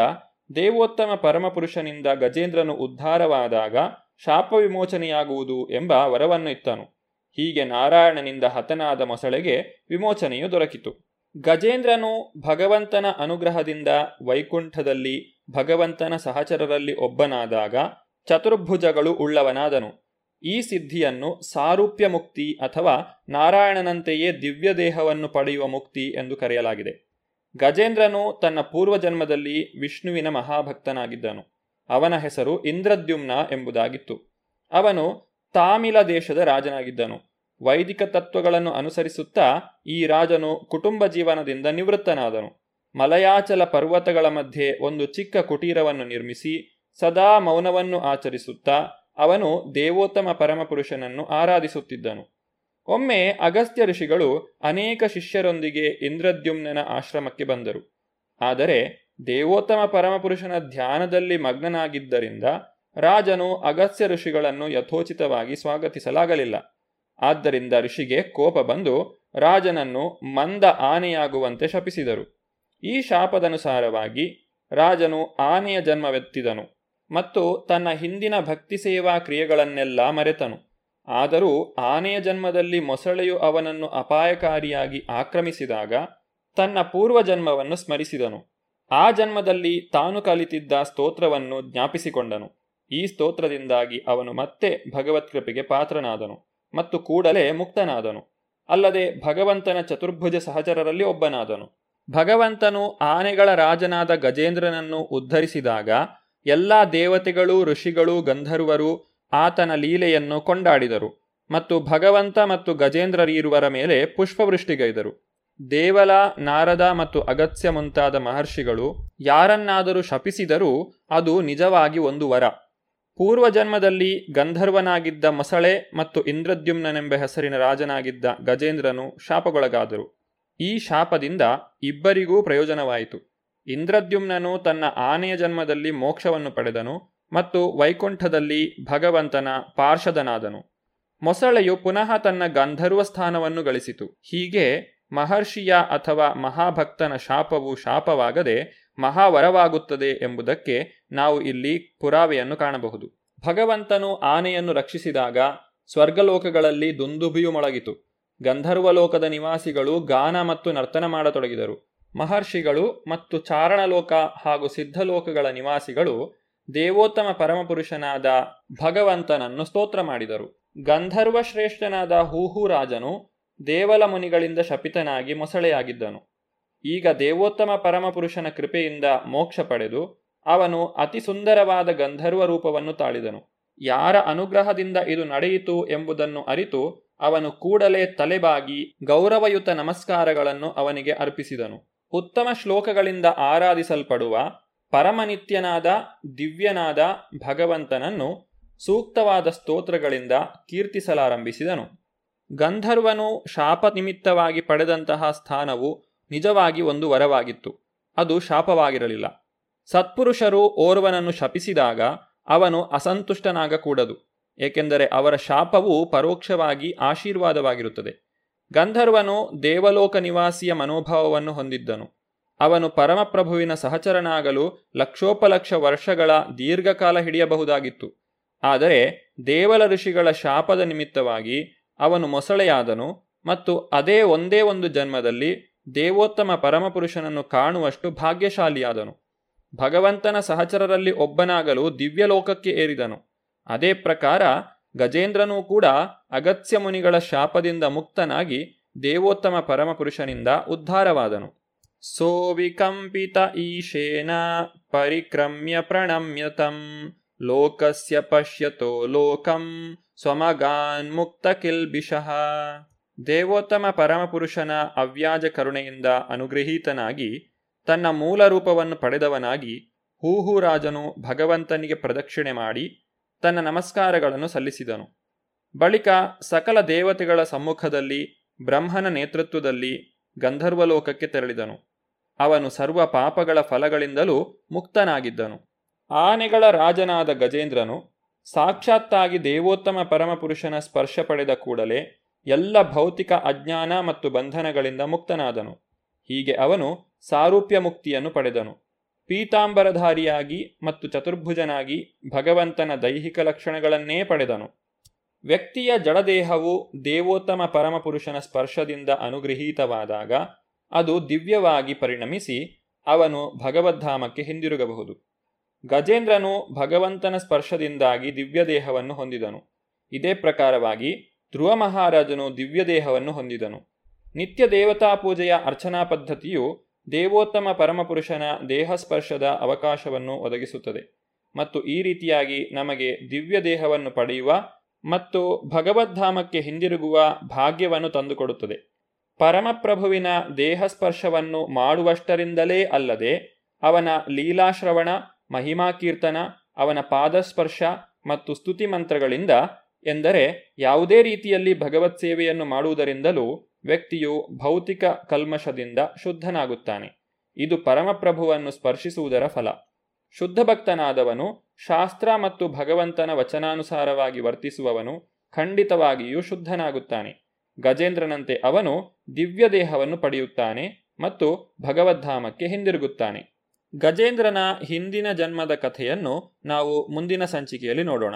ದೇವೋತ್ತಮ ಪರಮಪುರುಷನಿಂದ ಗಜೇಂದ್ರನು ಉದ್ಧಾರವಾದಾಗ ಶಾಪ ವಿಮೋಚನೆಯಾಗುವುದು ಎಂಬ ವರವನ್ನು ಇತ್ತನು. ಹೀಗೆ ನಾರಾಯಣನಿಂದ ಹತನಾದ ಮೊಸಳೆಗೆ ವಿಮೋಚನೆಯು ದೊರಕಿತು. ಗಜೇಂದ್ರನು ಭಗವಂತನ ಅನುಗ್ರಹದಿಂದ ವೈಕುಂಠದಲ್ಲಿ ಭಗವಂತನ ಸಹಚರರಲ್ಲಿ ಒಬ್ಬನಾದಾಗ ಚತುರ್ಭುಜಗಳು ಉಳ್ಳವನಾದನು. ಈ ಸಿದ್ಧಿಯನ್ನು ಸಾರೂಪ್ಯ ಮುಕ್ತಿ ಅಥವಾ ನಾರಾಯಣನಂತೆಯೇ ದಿವ್ಯ ದೇಹವನ್ನು ಪಡೆಯುವ ಮುಕ್ತಿ ಎಂದು ಕರೆಯಲಾಗಿದೆ. ಗಜೇಂದ್ರನು ತನ್ನ ಪೂರ್ವಜನ್ಮದಲ್ಲಿ ವಿಷ್ಣುವಿನ ಮಹಾಭಕ್ತನಾಗಿದ್ದನು. ಅವನ ಹೆಸರು ಇಂದ್ರದ್ಯುಮ್ನ ಎಂಬುದಾಗಿತ್ತು. ಅವನು ತಾಮಿಲ ದೇಶದ ರಾಜನಾಗಿದ್ದನು. ವೈದಿಕ ತತ್ವಗಳನ್ನು ಅನುಸರಿಸುತ್ತಾ ಈ ರಾಜನು ಕುಟುಂಬ ಜೀವನದಿಂದ ನಿವೃತ್ತನಾದನು. ಮಲಯಾಚಲ ಪರ್ವತಗಳ ಮಧ್ಯೆ ಒಂದು ಚಿಕ್ಕ ಕುಟೀರವನ್ನು ನಿರ್ಮಿಸಿ, ಸದಾ ಮೌನವನ್ನು ಆಚರಿಸುತ್ತಾ ಅವನು ದೇವೋತ್ತಮ ಪರಮಪುರುಷನನ್ನು ಆರಾಧಿಸುತ್ತಿದ್ದನು. ಒಮ್ಮೆ ಅಗಸ್ತ್ಯ ಋಷಿಗಳು ಅನೇಕ ಶಿಷ್ಯರೊಂದಿಗೆ ಇಂದ್ರದ್ಯುಮ್ನ ಆಶ್ರಮಕ್ಕೆ ಬಂದರು. ಆದರೆ ದೇವೋತ್ತಮ ಪರಮಪುರುಷನ ಧ್ಯಾನದಲ್ಲಿ ಮಗ್ನನಾಗಿದ್ದರಿಂದ ರಾಜನು ಅಗಸ್ತ್ಯ ಋಷಿಗಳನ್ನು ಯಥೋಚಿತವಾಗಿ ಸ್ವಾಗತಿಸಲಾಗಲಿಲ್ಲ. ಆದ್ದರಿಂದ ಋಷಿಗೆ ಕೋಪ ಬಂದು ರಾಜನನ್ನು ಮಂದ ಆನೆಯಾಗುವಂತೆ ಶಪಿಸಿದರು. ಈ ಶಾಪದನುಸಾರವಾಗಿ ರಾಜನು ಆನೆಯ ಜನ್ಮವೆತ್ತಿದನು ಮತ್ತು ತನ್ನ ಹಿಂದಿನ ಭಕ್ತಿ ಸೇವಾ ಕ್ರಿಯೆಗಳನ್ನೆಲ್ಲ ಮರೆತನು. ಆದರೂ ಆನೆಯ ಜನ್ಮದಲ್ಲಿ ಮೊಸಳೆಯು ಅವನನ್ನು ಅಪಾಯಕಾರಿಯಾಗಿ ಆಕ್ರಮಿಸಿದಾಗ ತನ್ನ ಪೂರ್ವ ಜನ್ಮವನ್ನು ಸ್ಮರಿಸಿದನು. ಆ ಜನ್ಮದಲ್ಲಿ ತಾನು ಕಲಿತಿದ್ದ ಸ್ತೋತ್ರವನ್ನು ಜ್ಞಾಪಿಸಿಕೊಂಡನು. ಈ ಸ್ತೋತ್ರದಿಂದಾಗಿ ಅವನು ಮತ್ತೆ ಭಗವತ್ ಕೃಪೆಗೆ ಪಾತ್ರನಾದನು ಮತ್ತು ಕೂಡಲೇ ಮುಕ್ತನಾದನು. ಅಲ್ಲದೆ ಭಗವಂತನ ಚತುರ್ಭುಜ ಸಹಚರರಲ್ಲಿ ಒಬ್ಬನಾದನು. ಭಗವಂತನು ಆನೆಗಳ ರಾಜನಾದ ಗಜೇಂದ್ರನನ್ನು ಉದ್ಧರಿಸಿದಾಗ ಎಲ್ಲ ದೇವತೆಗಳು, ಋಷಿಗಳು, ಗಂಧರ್ವರು ಆತನ ಲೀಲೆಯನ್ನು ಕೊಂಡಾಡಿದರು ಮತ್ತು ಭಗವಂತ ಮತ್ತು ಗಜೇಂದ್ರರಿರುವರ ಮೇಲೆ ಪುಷ್ಪವೃಷ್ಟಿಗೈದರು. ದೇವಲ, ನಾರದ ಮತ್ತು ಅಗತ್ಯ ಮುಂತಾದ ಮಹರ್ಷಿಗಳು ಯಾರನ್ನಾದರೂ ಶಪಿಸಿದರೂ ಅದು ನಿಜವಾಗಿ ಒಂದು ವರ. ಪೂರ್ವಜನ್ಮದಲ್ಲಿ ಗಂಧರ್ವನಾಗಿದ್ದ ಮೊಸಳೆ ಮತ್ತು ಇಂದ್ರದ್ಯುಮ್ನನೆಂಬ ಹೆಸರಿನ ರಾಜನಾಗಿದ್ದ ಗಜೇಂದ್ರನು ಶಾಪಗೊಳಗಾದರು. ಈ ಶಾಪದಿಂದ ಇಬ್ಬರಿಗೂ ಪ್ರಯೋಜನವಾಯಿತು. ಇಂದ್ರದ್ಯುಮ್ನನು ತನ್ನ ಆನೆಯ ಜನ್ಮದಲ್ಲಿ ಮೋಕ್ಷವನ್ನು ಪಡೆದನು ಮತ್ತು ವೈಕುಂಠದಲ್ಲಿ ಭಗವಂತನ ಪಾರ್ಷದನಾದನು. ಮೊಸಳೆಯು ಪುನಃ ತನ್ನ ಗಂಧರ್ವ ಸ್ಥಾನವನ್ನು ಗಳಿಸಿತು. ಹೀಗೆ ಮಹರ್ಷಿಯ ಅಥವಾ ಮಹಾಭಕ್ತನ ಶಾಪವು ಶಾಪವಾಗದೆ ಮಹಾವರವಾಗುತ್ತದೆ ಎಂಬುದಕ್ಕೆ ನಾವು ಇಲ್ಲಿ ಪುರಾವೆಯನ್ನು ಕಾಣಬಹುದು. ಭಗವಂತನು ಆನೆಯನ್ನು ರಕ್ಷಿಸಿದಾಗ ಸ್ವರ್ಗಲೋಕಗಳಲ್ಲಿ ದುಂದುಬಿಯು ಮೊಳಗಿತು. ಗಂಧರ್ವಲೋಕದ ನಿವಾಸಿಗಳು ಗಾನ ಮತ್ತು ನರ್ತನ ಮಾಡತೊಡಗಿದರು. ಮಹರ್ಷಿಗಳು ಮತ್ತು ಚಾರಣಲೋಕ ಹಾಗೂ ಸಿದ್ಧಲೋಕಗಳ ನಿವಾಸಿಗಳು ದೇವೋತ್ತಮ ಪರಮಪುರುಷನಾದ ಭಗವಂತನನ್ನು ಸ್ತೋತ್ರ ಮಾಡಿದರು. ಗಂಧರ್ವ ಶ್ರೇಷ್ಠನಾದ ಹೂಹು ರಾಜನು ದೇವಲ ಮುನಿಗಳಿಂದ ಶಪಿತನಾಗಿ ಮೊಸಳೆಯಾಗಿದ್ದನು. ಈಗ ದೇವೋತ್ತಮ ಪರಮಪುರುಷನ ಕೃಪೆಯಿಂದ ಮೋಕ್ಷ ಪಡೆದು ಅವನು ಅತಿ ಸುಂದರವಾದ ಗಂಧರ್ವ ರೂಪವನ್ನು ತಾಳಿದನು. ಯಾರ ಅನುಗ್ರಹದಿಂದ ಇದು ನಡೆಯಿತು ಎಂಬುದನ್ನು ಅರಿತು ಅವನು ಕೂಡಲೇ ತಲೆಬಾಗಿ ಗೌರವಯುತ ನಮಸ್ಕಾರಗಳನ್ನು ಅವನಿಗೆ ಅರ್ಪಿಸಿದನು. ಉತ್ತಮ ಶ್ಲೋಕಗಳಿಂದ ಆರಾಧಿಸಲ್ಪಡುವ ಪರಮನಿತ್ಯನಾದ, ದಿವ್ಯನಾದ ಭಗವಂತನನ್ನು ಸೂಕ್ತವಾದ ಸ್ತೋತ್ರಗಳಿಂದ ಕೀರ್ತಿಸಲಾರಂಭಿಸಿದನು. ಗಂಧರ್ವನು ಶಾಪ ನಿಮಿತ್ತವಾಗಿ ಪಡೆದಂತಹ ಸ್ಥಾನವು ನಿಜವಾಗಿ ಒಂದು ವರವಾಗಿತ್ತು. ಅದು ಶಾಪವಾಗಿರಲಿಲ್ಲ. ಸತ್ಪುರುಷರು ಓರ್ವನನ್ನು ಶಪಿಸಿದಾಗ ಅವನು ಅಸಂತುಷ್ಟನಾಗಕೂಡದು, ಏಕೆಂದರೆ ಅವರ ಶಾಪವು ಪರೋಕ್ಷವಾಗಿ ಆಶೀರ್ವಾದವಾಗಿರುತ್ತದೆ. ಗಂಧರ್ವನು ದೇವಲೋಕ ನಿವಾಸಿಯ ಮನೋಭಾವವನ್ನು ಹೊಂದಿದ್ದನು. ಅವನು ಪರಮಪ್ರಭುವಿನ ಸಹಚರನಾಗಲು ಲಕ್ಷೋಪಲಕ್ಷ ವರ್ಷಗಳ ದೀರ್ಘಕಾಲ ಹಿಡಿಯಬಹುದಾಗಿತ್ತು. ಆದರೆ ದೇವಲ ಋಷಿಗಳ ಶಾಪದ ನಿಮಿತ್ತವಾಗಿ ಅವನು ಮೊಸಳೆಯಾದನು ಮತ್ತು ಅದೇ ಒಂದೇ ಒಂದು ಜನ್ಮದಲ್ಲಿ ದೇವೋತ್ತಮ ಪರಮಪುರುಷನನ್ನು ಕಾಣುವಷ್ಟು ಭಾಗ್ಯಶಾಲಿಯಾದನು. ಭಗವಂತನ ಸಹಚರರಲ್ಲಿ ಒಬ್ಬನಾಗಲು ದಿವ್ಯಲೋಕಕ್ಕೆ ಏರಿದನು. ಅದೇ ಪ್ರಕಾರ ಗಜೇಂದ್ರನೂ ಕೂಡ ಅಗತ್ಯ ಮುನಿಗಳ ಶಾಪದಿಂದ ಮುಕ್ತನಾಗಿ ದೇವೋತ್ತಮ ಪರಮಪುರುಷನಿಂದ ಉದ್ಧಾರವಾದನು. ಸೋವಿಕಂಪಿತ ಈಶೇನ ಪರಿಕ್ರಮ್ಯ ಪ್ರಣಮ್ಯತಂ. ಲೋಕಸ್ಯ ಪಶ್ಯತೋ ಲೋಕಂ. ಸ್ವಮಗಾನ್ ಮುಕ್ತ ಕಿಲ್ಬಿಷಃ ದೇವೋತ್ತಮ ಪರಮಪುರುಷನ ಅವ್ಯಾಜ ಕರುಣೆಯಿಂದ ಅನುಗ್ರಹೀತನಾಗಿ ತನ್ನ ಮೂಲ ರೂಪವನ್ನು ಪಡೆದವನಾಗಿ ಹೂಹುರಾಜನು ಭಗವಂತನಿಗೆ ಪ್ರದಕ್ಷಿಣೆ ಮಾಡಿ, ತನ್ನ ನಮಸ್ಕಾರಗಳನ್ನು ಸಲ್ಲಿಸಿದನು. ಬಳಿಕ ಸಕಲ ದೇವತೆಗಳ ಸಮ್ಮುಖದಲ್ಲಿ, ಬ್ರಹ್ಮನ ನೇತೃತ್ವದಲ್ಲಿ ಗಂಧರ್ವಲೋಕಕ್ಕೆ ತೆರಳಿದನು. ಅವನು ಸರ್ವ ಪಾಪಗಳ ಫಲಗಳಿಂದಲೂ ಮುಕ್ತನಾಗಿದ್ದನು. ಆನೆಗಳ ರಾಜನಾದ ಗಜೇಂದ್ರನು ಸಾಕ್ಷಾತ್ತಾಗಿ ದೇವೋತ್ತಮ ಪರಮಪುರುಷನ ಸ್ಪರ್ಶ ಪಡೆದ ಕೂಡಲೇ ಎಲ್ಲ ಭೌತಿಕ ಅಜ್ಞಾನ ಮತ್ತು ಬಂಧನಗಳಿಂದ ಮುಕ್ತನಾದನು. ಹೀಗೆ ಅವನು ಸಾರೂಪ್ಯ ಮುಕ್ತಿಯನ್ನು ಪಡೆದನು. ಪೀತಾಂಬರಧಾರಿಯಾಗಿ ಮತ್ತು ಚತುರ್ಭುಜನಾಗಿ ಭಗವಂತನ ದೈಹಿಕ ಲಕ್ಷಣಗಳನ್ನೇ ಪಡೆದನು. ವ್ಯಕ್ತಿಯ ಜಡದೇಹವು ದೇವೋತ್ತಮ ಪರಮಪುರುಷನ ಸ್ಪರ್ಶದಿಂದ ಅನುಗೃಹೀತವಾದಾಗ ಅದು ದಿವ್ಯವಾಗಿ ಪರಿಣಮಿಸಿ ಅವನು ಭಗವದ್ಧಾಮಕ್ಕೆ ಹಿಂದಿರುಗಬಹುದು. ಗಜೇಂದ್ರನು ಭಗವಂತನ ಸ್ಪರ್ಶದಿಂದಾಗಿ ದಿವ್ಯ ದೇಹವನ್ನು ಹೊಂದಿದನು. ಇದೇ ಪ್ರಕಾರವಾಗಿ ಧ್ರುವ ಮಹಾರಾಜನು ದಿವ್ಯದೇಹವನ್ನು ಹೊಂದಿದನು. ನಿತ್ಯ ದೇವತಾ ಪೂಜೆಯ ಅರ್ಚನಾ ಪದ್ಧತಿಯು ದೇವೋತ್ತಮ ಪರಮಪುರುಷನ ದೇಹಸ್ಪರ್ಶದ ಅವಕಾಶವನ್ನು ಒದಗಿಸುತ್ತದೆ ಮತ್ತು ಈ ರೀತಿಯಾಗಿ ನಮಗೆ ದಿವ್ಯ ದೇಹವನ್ನು ಪಡೆಯುವ ಮತ್ತು ಭಗವದ್ಧಾಮಕ್ಕೆ ಹಿಂದಿರುಗುವ ಭಾಗ್ಯವನ್ನು ತಂದುಕೊಡುತ್ತದೆ. ಪರಮಪ್ರಭುವಿನ ದೇಹಸ್ಪರ್ಶವನ್ನು ಮಾಡುವಷ್ಟರಿಂದಲೇ ಅಲ್ಲದೆ ಅವನ ಲೀಲಾಶ್ರವಣ ಮಹಿಮಾಕೀರ್ತನ ಅವನ ಪಾದಸ್ಪರ್ಶ ಮತ್ತು ಸ್ತುತಿ ಮಂತ್ರಗಳಿಂದ ಎಂದರೆ ಯಾವುದೇ ರೀತಿಯಲ್ಲಿ ಭಗವತ್ ಸೇವೆಯನ್ನು ಮಾಡುವುದರಿಂದಲೂ ವ್ಯಕ್ತಿಯು ಭೌತಿಕ ಕಲ್ಮಶದಿಂದ ಶುದ್ಧನಾಗುತ್ತಾನೆ. ಇದು ಪರಮಪ್ರಭುವನ್ನು ಸ್ಪರ್ಶಿಸುವುದರ ಫಲ. ಶುದ್ಧ ಭಕ್ತನಾದವನು ಶಾಸ್ತ್ರ ಮತ್ತು ಭಗವಂತನ ವಚನಾನುಸಾರವಾಗಿ ವರ್ತಿಸುವವನು ಖಂಡಿತವಾಗಿಯೂ ಶುದ್ಧನಾಗುತ್ತಾನೆ. ಗಜೇಂದ್ರನಂತೆ ಅವನು ದಿವ್ಯ ದೇಹವನ್ನು ಪಡೆಯುತ್ತಾನೆ ಮತ್ತು ಭಗವದ್ಧಾಮಕ್ಕೆ ಹಿಂದಿರುಗುತ್ತಾನೆ. ಗಜೇಂದ್ರನ ಹಿಂದಿನ ಜನ್ಮದ ಕಥೆಯನ್ನು ನಾವು ಮುಂದಿನ ಸಂಚಿಕೆಯಲ್ಲಿ ನೋಡೋಣ.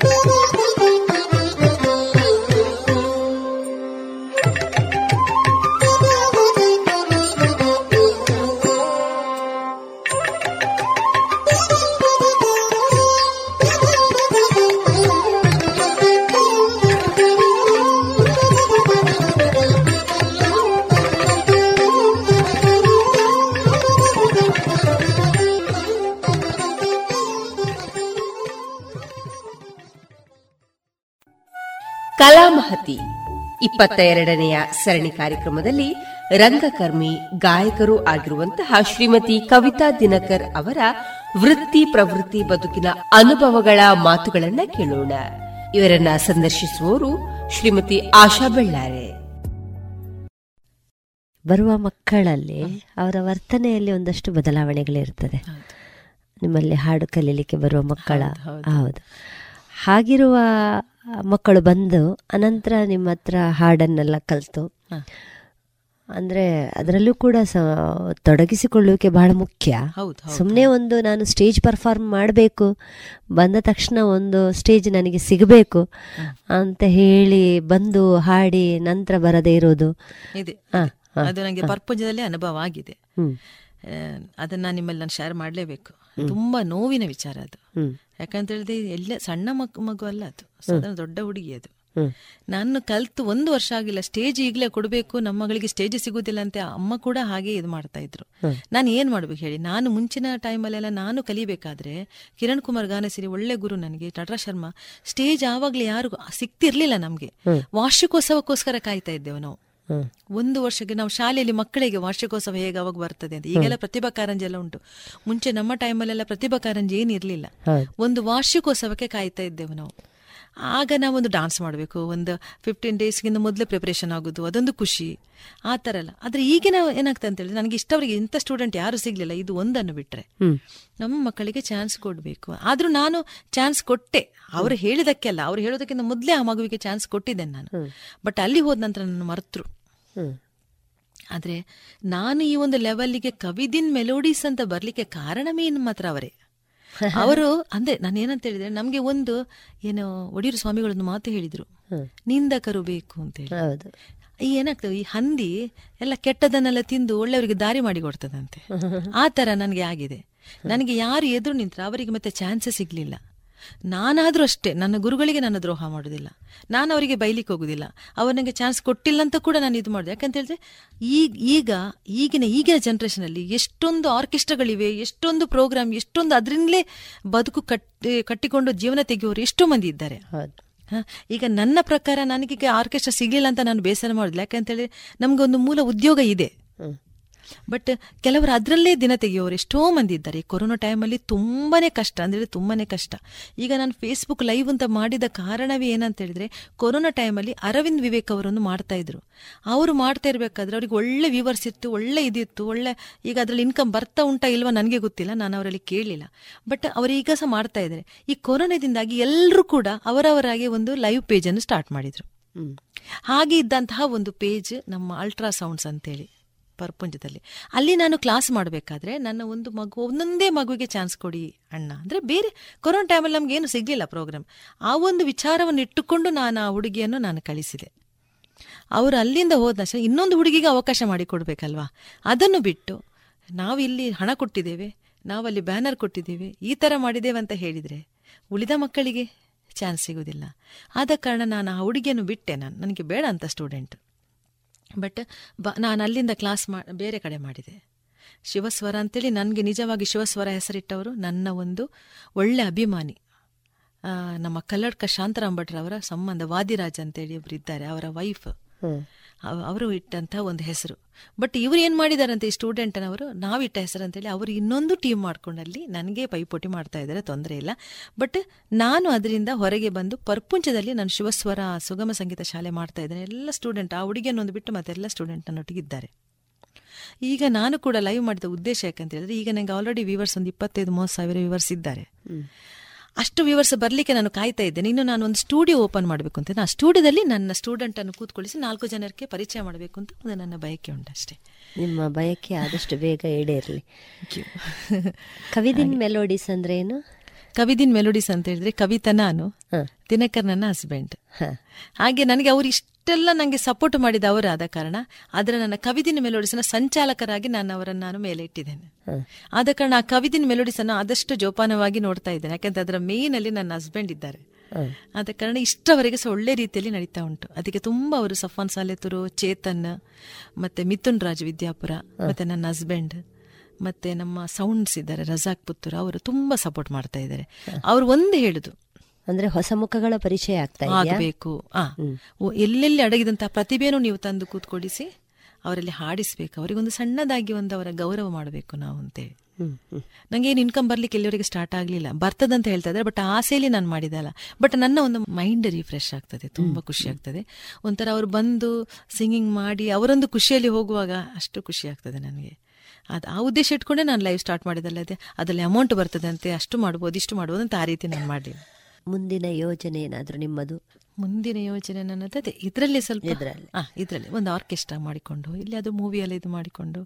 在台湾的。
ಕಲಾಮಹತಿ ಇಪ್ಪತ್ತ ಎರಡನೆಯ ಸರಣಿ ಕಾರ್ಯಕ್ರಮದಲ್ಲಿ ರಂಗಕರ್ಮಿ ಗಾಯಕರು ಆಗಿರುವಂತಹ ಶ್ರೀಮತಿ ಕವಿತಾ ದಿನಕರ್ ಅವರ ವೃತ್ತಿ ಪ್ರವೃತ್ತಿ ಬದುಕಿನ ಅನುಭವಗಳ ಮಾತುಗಳನ್ನ ಕೇಳೋಣ. ಇವರನ್ನ ಸಂದರ್ಶಿಸುವವರು ಶ್ರೀಮತಿ ಆಶಾ ಬೆಳ್ಳಾರೆ.
ಬರುವ ಮಕ್ಕಳಲ್ಲಿ ಅವರ ವರ್ತನೆಯಲ್ಲಿ ಒಂದಷ್ಟು ಬದಲಾವಣೆಗಳಿರ್ತದೆ ನಿಮ್ಮಲ್ಲಿ ಹಾಡು ಕಲೀಲಿಕ್ಕೆ ಬರುವ ಮಕ್ಕಳ ಹೌದು. ಹಾಗಿರುವ ಮಕ್ಕಳು ಬಂದು ಅನಂತರ ನಿಮ್ಮ ಹತ್ರ ಹಾಡನ್ನೆಲ್ಲ ಕಲಿತು. ಅಂದ್ರೆ ಅದರಲ್ಲೂ ಕೂಡ ಸ ತೊಡಗಿಸಿಕೊಳ್ಳುವಿಕೆ ಬಹಳ ಮುಖ್ಯ. ಸುಮ್ಮನೆ ಒಂದು ನಾನು ಸ್ಟೇಜ್ ಪರ್ಫಾರ್ಮ್ ಮಾಡಬೇಕು ಬಂದ ತಕ್ಷಣ ಒಂದು ಸ್ಟೇಜ್ ನನಗೆ ಸಿಗಬೇಕು ಅಂತ ಹೇಳಿ ಬಂದು ಹಾಡಿ ನಂತರ ಬರದೇ ಇರೋದು.
ಇದೆ ಅದು ನನಗೆ ಪರ್ಪಂಚದಲ್ಲಿ ಅನುಭವ ಆಗಿದೆ. ಅದನ್ನ ನಿಮ್ಮಲ್ಲಿ ನಾನು ಶೇರ್ ಮಾಡಲೇಬೇಕು. ತುಂಬಾ ನೋವಿನ ವಿಚಾರ ಅದು. ಯಾಕಂತ ಹೇಳಿದ್ರೆ ಎಲ್ಲ ಸಣ್ಣ ಮಗ್ ಮಗು ಅಲ್ಲ ಅದು. ಸಾಧಾರಣ ದೊಡ್ಡ ಹುಡುಗಿ ಅದು. ನಾನು ಕಲ್ತು ಒಂದು ವರ್ಷ ಆಗಿಲ್ಲ. ಸ್ಟೇಜ್ ಈಗಲೇ ಕೊಡಬೇಕು. ನಮ್ಮ ಮಗಳಿಗೆ ಸ್ಟೇಜ್ ಸಿಗುದಿಲ್ಲ ಅಂತ ಅಮ್ಮ ಕೂಡ ಹಾಗೆ ಇದು ಮಾಡ್ತಾ ಇದ್ರು. ನಾನು ಏನ್ ಮಾಡ್ಬೇಕು ಹೇಳಿ? ನಾನು ಮುಂಚಿನ ಟೈಮಲ್ಲೆಲ್ಲ ನಾನು ಕಲಿಬೇಕಾದ್ರೆ ಕಿರಣ್ ಕುಮಾರ್ ಗಾನಸಿರಿ ಒಳ್ಳೆ ಗುರು ನನಗೆ ಟಟ್ರಾ ಶರ್ಮಾ. ಸ್ಟೇಜ್ ಆವಾಗ್ಲೇ ಯಾರು ಸಿಕ್ತಿರ್ಲಿಲ್ಲ ನಮ್ಗೆ. ವಾರ್ಷಿಕೋತ್ಸವಕ್ಕೋಸ್ಕರ ಕಾಯ್ತಾ ಇದ್ದೇವೆ ನಾವು. ಒಂದು ವರ್ಷಕ್ಕೆ ನಾವು ಶಾಲೆಯಲ್ಲಿ ಮಕ್ಕಳಿಗೆ ವಾರ್ಷಿಕೋತ್ಸವ ಹೇಗೆ ಅವಾಗ ಬರ್ತದೆ ಅಂತ. ಈಗೆಲ್ಲ ಪ್ರತಿಭಾ ಕಾರಂಜಿ ಎಲ್ಲ ಉಂಟು. ಮುಂಚೆ ನಮ್ಮ ಟೈಮಲ್ಲೆಲ್ಲ ಪ್ರತಿಭಾ ಕಾರಂಜಿ ಏನಿರ್ಲಿಲ್ಲ. ಒಂದು ವಾರ್ಷಿಕೋತ್ಸವಕ್ಕೆ ಕಾಯ್ತಾ ಇದ್ದೆವು ನಾವು. ಆಗ ನಾವೊಂದು ಡಾನ್ಸ್ ಮಾಡಬೇಕು. ಒಂದು ಫಿಫ್ಟೀನ್ ಡೇಸ್ಗಿಂತ ಮೊದಲೇ ಪ್ರಿಪ್ರೇಷನ್ ಆಗೋದು. ಅದೊಂದು ಖುಷಿ. ಆ ಥರ ಎಲ್ಲ ಆದರೆ ಈಗಿನ ಏನಾಗ್ತದೆ ಅಂತ ಹೇಳಿದ್ರೆ ನನಗೆ ಇಷ್ಟವರಿಗೆ ಇಂಥ ಸ್ಟೂಡೆಂಟ್ ಯಾರು ಸಿಗಲಿಲ್ಲ. ಇದು ಒಂದನ್ನು ಬಿಟ್ಟರೆ ನಮ್ಮ ಮಕ್ಕಳಿಗೆ ಚಾನ್ಸ್ ಕೊಡಬೇಕು. ಆದರೂ ನಾನು ಚಾನ್ಸ್ ಕೊಟ್ಟೆ. ಅವರು ಹೇಳಿದಕ್ಕೆ ಅಲ್ಲ ಅವ್ರು ಹೇಳೋದಕ್ಕಿಂತ ಮೊದಲೇ ಆ ಮಗುವಿಗೆ ಚಾನ್ಸ್ ಕೊಟ್ಟಿದ್ದೇನೆ ನಾನು. ಬಟ್ ಅಲ್ಲಿ ಹೋದ ನಂತರ ನನ್ನ ಮರೆತರು. ಆದರೆ ನಾನು ಈ ಒಂದು ಲೆವೆಲ್ಲಿಗೆ ಕವಿದಿನ್ ಮೆಲೋಡೀಸ್ ಅಂತ ಬರಲಿಕ್ಕೆ ಕಾರಣವೇ ಇನ್ನು ಮಾತ್ರ ಅವರೇ. ಅವರು ಅಂದ್ರೆ ನಾನು ಏನಂತ ಹೇಳಿದ್ರೆ ನಮ್ಗೆ ಒಂದು ಏನು ಒಡಿಯೂರು ಸ್ವಾಮಿಗಳೊಂದು ಮಾತು ಹೇಳಿದ್ರು. ನಿಂದಕರು ಬೇಕು ಅಂತ ಹೇಳಿ ಈ ಏನಾಗ್ತದೆ ಈ ಹಂದಿ ಎಲ್ಲ ಕೆಟ್ಟದನ್ನೆಲ್ಲ ತಿಂದು ಒಳ್ಳೆಯವರಿಗೆ ದಾರಿ ಮಾಡಿ ಕೊಡ್ತದಂತೆ. ಆ ತರ ನನಗೆ ಆಗಿದೆ. ನನಗೆ ಯಾರು ಎದುರು ನಿಂತ್ರ ಅವರಿಗೆ ಮತ್ತೆ ಚಾನ್ಸಸ್ ಸಿಗ್ಲಿಲ್ಲ. ನಾನಾದ್ರೂ ಅಷ್ಟೇ ನನ್ನ ಗುರುಗಳಿಗೆ ನನ್ನ ದ್ರೋಹ ಮಾಡೋದಿಲ್ಲ ನಾನು ಅವರಿಗೆ ಬೈಲಿಕ್ಕೆ ಹೋಗೋದಿಲ್ಲ ಅವ್ರು ನನಗೆ ಚಾನ್ಸ್ ಕೊಟ್ಟಿಲ್ಲ ಅಂತ ಕೂಡ ನಾನು ಇದು ಮಾಡಿದೆ. ಯಾಕಂತ ಹೇಳಿದ್ರೆ ಈಗ ಈಗ ಈಗಿನ ಈಗಿನ ಜನ್ರೇಷನಲ್ಲಿ ಅಲ್ಲಿ ಎಷ್ಟೊಂದು ಆರ್ಕೆಸ್ಟ್ರಾಗಳಿವೆ ಎಷ್ಟೊಂದು ಪ್ರೋಗ್ರಾಮ್ ಎಷ್ಟೊಂದು ಅದರಿಂದಲೇ ಬದುಕು ಕಟ್ಟಿ ಕಟ್ಟಿಕೊಂಡು ಜೀವನ ತೆಗೆಯೋರು ಎಷ್ಟೋ ಮಂದಿ ಇದ್ದಾರೆ. ಹ, ಈಗ ನನ್ನ ಪ್ರಕಾರ ನನಗೀಗ ಆರ್ಕೆಸ್ಟ್ರಾ ಸಿಗಲಿಲ್ಲ ಅಂತ ನಾನು ಬೇಸರ ಮಾಡೋದಿಲ್ಲ. ಯಾಕಂತೇಳಿ ನಮ್ಗೆ ಒಂದು ಮೂಲ ಉದ್ಯೋಗ ಇದೆ. ಬಟ್ ಕೆಲವರು ಅದರಲ್ಲೇ ದಿನ ತೆಗೆಯೋರು ಎಷ್ಟೋ ಮಂದಿ ಇದ್ದಾರೆ. ಈ ಕೊರೋನಾ ಟೈಮಲ್ಲಿ ತುಂಬಾ ಕಷ್ಟ ಅಂದರೆ ತುಂಬಾ ಕಷ್ಟ. ಈಗ ನಾನು ಫೇಸ್ಬುಕ್ ಲೈವ್ ಅಂತ ಮಾಡಿದ ಕಾರಣವೇ ಏನಂತ ಹೇಳಿದ್ರೆ ಕೊರೋನಾ ಟೈಮಲ್ಲಿ ಅರವಿಂದ್ ವಿವೇಕ್ ಅವರನ್ನು ಮಾಡ್ತಾ ಇದ್ರು. ಅವರು ಮಾಡ್ತಾ ಇರಬೇಕಾದ್ರೆ ಅವ್ರಿಗೆ ಒಳ್ಳೆ ವ್ಯೂವರ್ಸ್ ಇತ್ತು ಒಳ್ಳೆ ಇದಿತ್ತು ಒಳ್ಳೆ ಈಗ ಅದರಲ್ಲಿ ಇನ್ಕಮ್ ಬರ್ತಾ ಉಂಟಾ ಇಲ್ವಾ ನನಗೆ ಗೊತ್ತಿಲ್ಲ ನಾನು ಅವರಲ್ಲಿ ಕೇಳಲಿಲ್ಲ ಬಟ್ ಅವರು ಈಗ ಸಹ ಮಾಡ್ತಾ ಇದ್ದಾರೆ ಈ ಕೊರೋನಾದಿಂದಾಗಿ ಎಲ್ಲರೂ ಕೂಡ ಅವರವರಾಗಿ ಒಂದು ಲೈವ್ ಪೇಜನ್ನು ಸ್ಟಾರ್ಟ್ ಮಾಡಿದರು. ಹಾಗೆ ಇದ್ದಂತಹ ಒಂದು ಪೇಜ್ ನಮ್ಮ ಅಲ್ಟ್ರಾಸೌಂಡ್ಸ್ ಅಂತೇಳಿ. ಪರ್ಪುಂಜದಲ್ಲಿ. ಅಲ್ಲಿ ನಾನು ಕ್ಲಾಸ್ ಮಾಡಬೇಕಾದ್ರೆ ನನ್ನ ಒಂದು ಮಗು, ಒಂದೊಂದೇ ಮಗುವಿಗೆ ಚಾನ್ಸ್ ಕೊಡಿ ಅಣ್ಣ. ಅಂದರೆ ಬೇರೆ, ಕೊರೋನಾ ಟೈಮಲ್ಲಿ ನಮಗೇನು ಸಿಗಲಿಲ್ಲ ಪ್ರೋಗ್ರಾಮ್ ಆ ಒಂದು ವಿಚಾರವನ್ನು ಇಟ್ಟುಕೊಂಡು ನಾನು ಆ ಹುಡುಗಿಯನ್ನು ನಾನು ಕಳಿಸಿದೆ. ಅವರು ಅಲ್ಲಿಂದ ಹೋದ ತಕ್ಷಣ ಇನ್ನೊಂದು ಹುಡುಗಿಗೆ ಅವಕಾಶ ಮಾಡಿ ಕೊಡಬೇಕಲ್ವಾ? ಅದನ್ನು ಬಿಟ್ಟು ನಾವು ಇಲ್ಲಿ ಹಣ ಕೊಟ್ಟಿದ್ದೇವೆ ನಾವಲ್ಲಿ ಬ್ಯಾನರ್ ಕೊಟ್ಟಿದ್ದೇವೆ, ಈ ಥರ ಮಾಡಿದ್ದೇವೆ ಅಂತ ಹೇಳಿದರೆ ಉಳಿದ ಮಕ್ಕಳಿಗೆ ಚಾನ್ಸ್ ಸಿಗೋದಿಲ್ಲ. ಆದ ಕಾರಣ ನಾನು ಆ ಹುಡುಗಿಯನ್ನು ಬಿಟ್ಟೆ ನಾನು. ನನಗೆ ಬೇಡ ಅಂತ ಸ್ಟೂಡೆಂಟ್ ಬಟ್ ಬ, ನಾನು ಅಲ್ಲಿಂದ ಕ್ಲಾಸ್ ಮಾ, ಬೇರೆ ಕಡೆ ಮಾಡಿದೆ. ಶಿವಸ್ವರ ಅಂತೇಳಿ ನನಗೆ ನಿಜವಾಗಿ ಶಿವಸ್ವರ ಹೆಸರಿಟ್ಟವರು ನನ್ನ ಒಂದು ಒಳ್ಳೆ ಅಭಿಮಾನಿ. ನಮ್ಮ ಕಲ್ಲಡ್ಕ ಶಾಂತರಾಮ್ ಭಟ್ರವರ ಸಂಬಂಧ ವಾದಿರಾಜ್ ಅಂತೇಳಿ ಒಬ್ರು ಇದ್ದಾರೆ, ಅವರ ವೈಫ್ ಅವರು ಇಟ್ಟಂಥ ಒಂದು ಹೆಸರು. ಬಟ್ ಇವ್ರು ಏನು ಮಾಡಿದಾರಂತೆ ಈ ಸ್ಟೂಡೆಂಟನವರು ನಾವಿಟ್ಟ ಹೆಸರು ಅಂತೇಳಿ ಅವರು ಇನ್ನೊಂದು ಟೀಮ್ ಮಾಡ್ಕೊಂಡಲ್ಲಿ ನನಗೆ ಪೈಪೋಟಿ ಮಾಡ್ತಾ ಇದ್ದಾರೆ ತೊಂದರೆ ಇಲ್ಲ. ಬಟ್ ನಾನು ಅದರಿಂದ ಹೊರಗೆ ಬಂದು ಪರ್ಪುಂಚದಲ್ಲಿ ನಾನು ಶಿವಸ್ವರ ಸುಗಮ ಸಂಗೀತ ಶಾಲೆ ಮಾಡ್ತಾ ಇದ್ದೇನೆ. ಎಲ್ಲ ಸ್ಟೂಡೆಂಟ್ ಆ ಹುಡುಗಿಯನ್ನೊಂದು ಬಿಟ್ಟು ಮತ್ತೆಲ್ಲ ಸ್ಟೂಡೆಂಟ್ ನನ್ನೊಟ್ಟಿಗಿದ್ದಾರೆ ಈಗ ನಾನು ಕೂಡ ಲೈವ್ ಮಾಡಿದ ಉದ್ದೇಶ ಯಾಕಂತ ಹೇಳಿದ್ರೆ, ಈಗ ನನಗೆ ಆಲ್ರೆಡಿ ವ್ಯೂವರ್ಸ್ ಒಂದು ಇಪ್ಪತ್ತೈದು, ಮೂವತ್ತು ಸಾವಿರ ವ್ಯೂವರ್ಸ್ ಇದ್ದಾರೆ. ಅಷ್ಟು ವ್ಯೂವರ್ಸ್ ಬರಲಿಕ್ಕೆ ನಾನು ಕಾಯ್ತಾ ಇದ್ದೇನೆ. ಇನ್ನು ನಾನು ಒಂದು ಸ್ಟುಡಿಯೋ ಓಪನ್ ಮಾಡಬೇಕು ಅಂತ. ಆ ಸ್ಟುಡಿಯೋದಲ್ಲಿ ನನ್ನ ಸ್ಟೂಡೆಂಟ್ ಅನ್ನು ಕೂತ್ಕೊಳಿಸಿ ನಾಲ್ಕು ಜನರಿಗೆ ಪರಿಚಯ ಮಾಡಬೇಕು ಅಂತ ಅದು ನನ್ನ ಬಯಕೆ ಉಂಟಷ್ಟೇ
ನಿಮ್ಮ ಬಯಕೆ ಆದಷ್ಟು ಬೇಗ ಈಡೇರಲಿ. ಕವಿದಿನ್ ಮೆಲೋಡಿಸ್ ಅಂದ್ರೆ ಏನು?
ಕವಿದಿನ್ ಮೆಲೋಡಿಸ್ ಅಂತ ಹೇಳಿದ್ರೆ ಕವಿತಾ ನಾನು ದಿನಕರ್ ನನ್ನ ಹಸ್ಬೆಂಡ್ ಹಾಗೆ ನನಗೆ ಅವರು ಇಷ್ಟೆಲ್ಲ ನನಗೆ ಸಪೋರ್ಟ್ ಮಾಡಿದ ಅವರಾದ ಕಾರಣ ಅದರ ನನ್ನ ಕವಿದಿನ ಮೆಲೋಡಿಸನ ಸಂಚಾಲಕರಾಗಿ ನಾನು ಅವರನ್ನು ನಾನು ಮೇಲೆ ಇಟ್ಟಿದ್ದೇನೆ ಆದ ಕಾರಣ ಆ ಕವಿದಿನ ಮೆಲೋಡಿಸನ್ನು ಆದಷ್ಟು ಜೋಪಾನವಾಗಿ ನೋಡ್ತಾ ಇದ್ದೇನೆ. ಯಾಕಂದ್ರೆ ಅದರ ಮೇನ್ ಅಲ್ಲಿ ನನ್ನ ಹಸ್ಬೆಂಡ್ ಇದ್ದಾರೆ. ಆದ ಕಾರಣ ಇಷ್ಟವರೆಗೆ ಸಹ ಒಳ್ಳೆ ರೀತಿಯಲ್ಲಿ ನಡೀತಾ ಉಂಟು. ಅದಕ್ಕೆ ತುಂಬಾ ಅವರು ಸಫಾನ್ ಸಾಲೆತುರು ಚೇತನ್ ಮತ್ತೆ ಮಿಥುನ್ ರಾಜ್ ವಿದ್ಯಾಪುರ ಮತ್ತೆ ನನ್ನ ಹಸ್ಬೆಂಡ್ ಮತ್ತೆ ನಮ್ಮ ಸೌಂಡ್ಸ್ ಇದ್ದಾರೆ ರಜಾಕ್ ಪುತ್ತೂರು ಅವರು ತುಂಬಾ ಸಪೋರ್ಟ್ ಮಾಡ್ತಾ ಇದ್ದಾರೆ. ಅವ್ರು ಒಂದು ಹೇಳುದು
ಅಂದ್ರೆ ಹೊಸ ಮುಖಗಳ ಪರಿಚಯ ಆಗ್ತಾ ಇರಬೇಕು
ಆಗಬೇಕು. ಎಲ್ಲೆಲ್ಲಿ ಅಡಗಿದಂತಹ ಪ್ರತಿಭೆಯನ್ನು ನೀವು ತಂದು ಕೂತ್ಕೊಡಿಸಿ ಅವರಲ್ಲಿ ಹಾಡಿಸ್ಬೇಕು. ಅವರಿಗೊಂದು ಸಣ್ಣದಾಗಿ ಒಂದು ಅವರ ಗೌರವ ಮಾಡಬೇಕು ನಾವು ಅಂತೇಳಿ. ನಂಗೆ ಏನು ಇನ್ಕಮ್ ಬರ್ಲಿಕ್ಕೆ ಎಲ್ಲಿವರೆಗೆ ಸ್ಟಾರ್ಟ್ ಆಗಲಿಲ್ಲ. ಬರ್ತದಂತ ಹೇಳ್ತಾ ಇದ್ದಾರೆ ಬಟ್ ಆಸೆಯಲ್ಲಿ ನಾನು ಮಾಡಿದಲ್ಲ ಬಟ್ ನನ್ನ ಒಂದು ಮೈಂಡ್ ರಿಫ್ರೆಶ್ ಆಗ್ತದೆ ತುಂಬಾ ಖುಷಿ ಆಗ್ತದೆ. ಒಂಥರ ಅವ್ರು ಬಂದು ಸಿಂಗಿಂಗ್ ಮಾಡಿ ಅವರೊಂದು ಖುಷಿಯಲ್ಲಿ ಹೋಗುವಾಗ ಅಷ್ಟು ಖುಷಿ ಆಗ್ತದೆ ನನಗೆ. ಅದು ಆ ಉದ್ದೇಶ ಇಟ್ಕೊಂಡೇ ನಾನು ಲೈವ್ ಸ್ಟಾರ್ಟ್ ಮಾಡಿದಲ್ಲದೆ ಅದರಲ್ಲಿ ಅಮೌಂಟ್ ಬರ್ತದಂತೆ ಅಷ್ಟು ಮಾಡ್ಬೋದು ಇಷ್ಟು ಮಾಡ್ಬೋದು ಅಂತ ಆ ರೀತಿ ನಾನು ಮಾಡಲಿಲ್ಲ.
ಮುಂದಿನ ಯೋಜನೆ ಏನಾದರೂ ನಿಮ್ಮದು?
ಮುಂದಿನ ಯೋಜನೆ ನನ್ನದು ಅದೇ. ಇದರಲ್ಲಿ ಸ್ವಲ್ಪ
ಇದ್ರಲ್ಲಿ.
ಇದರಲ್ಲಿ. ಒಂದು ಆರ್ಕೆಸ್ಟ್ರಾ ಮಾಡಿಕೊಂಡು ಇಲ್ಲಿ ಅದು ಮೂವಿಯಲ್ಲಿ ಇದು ಮಾಡಿಕೊಂಡು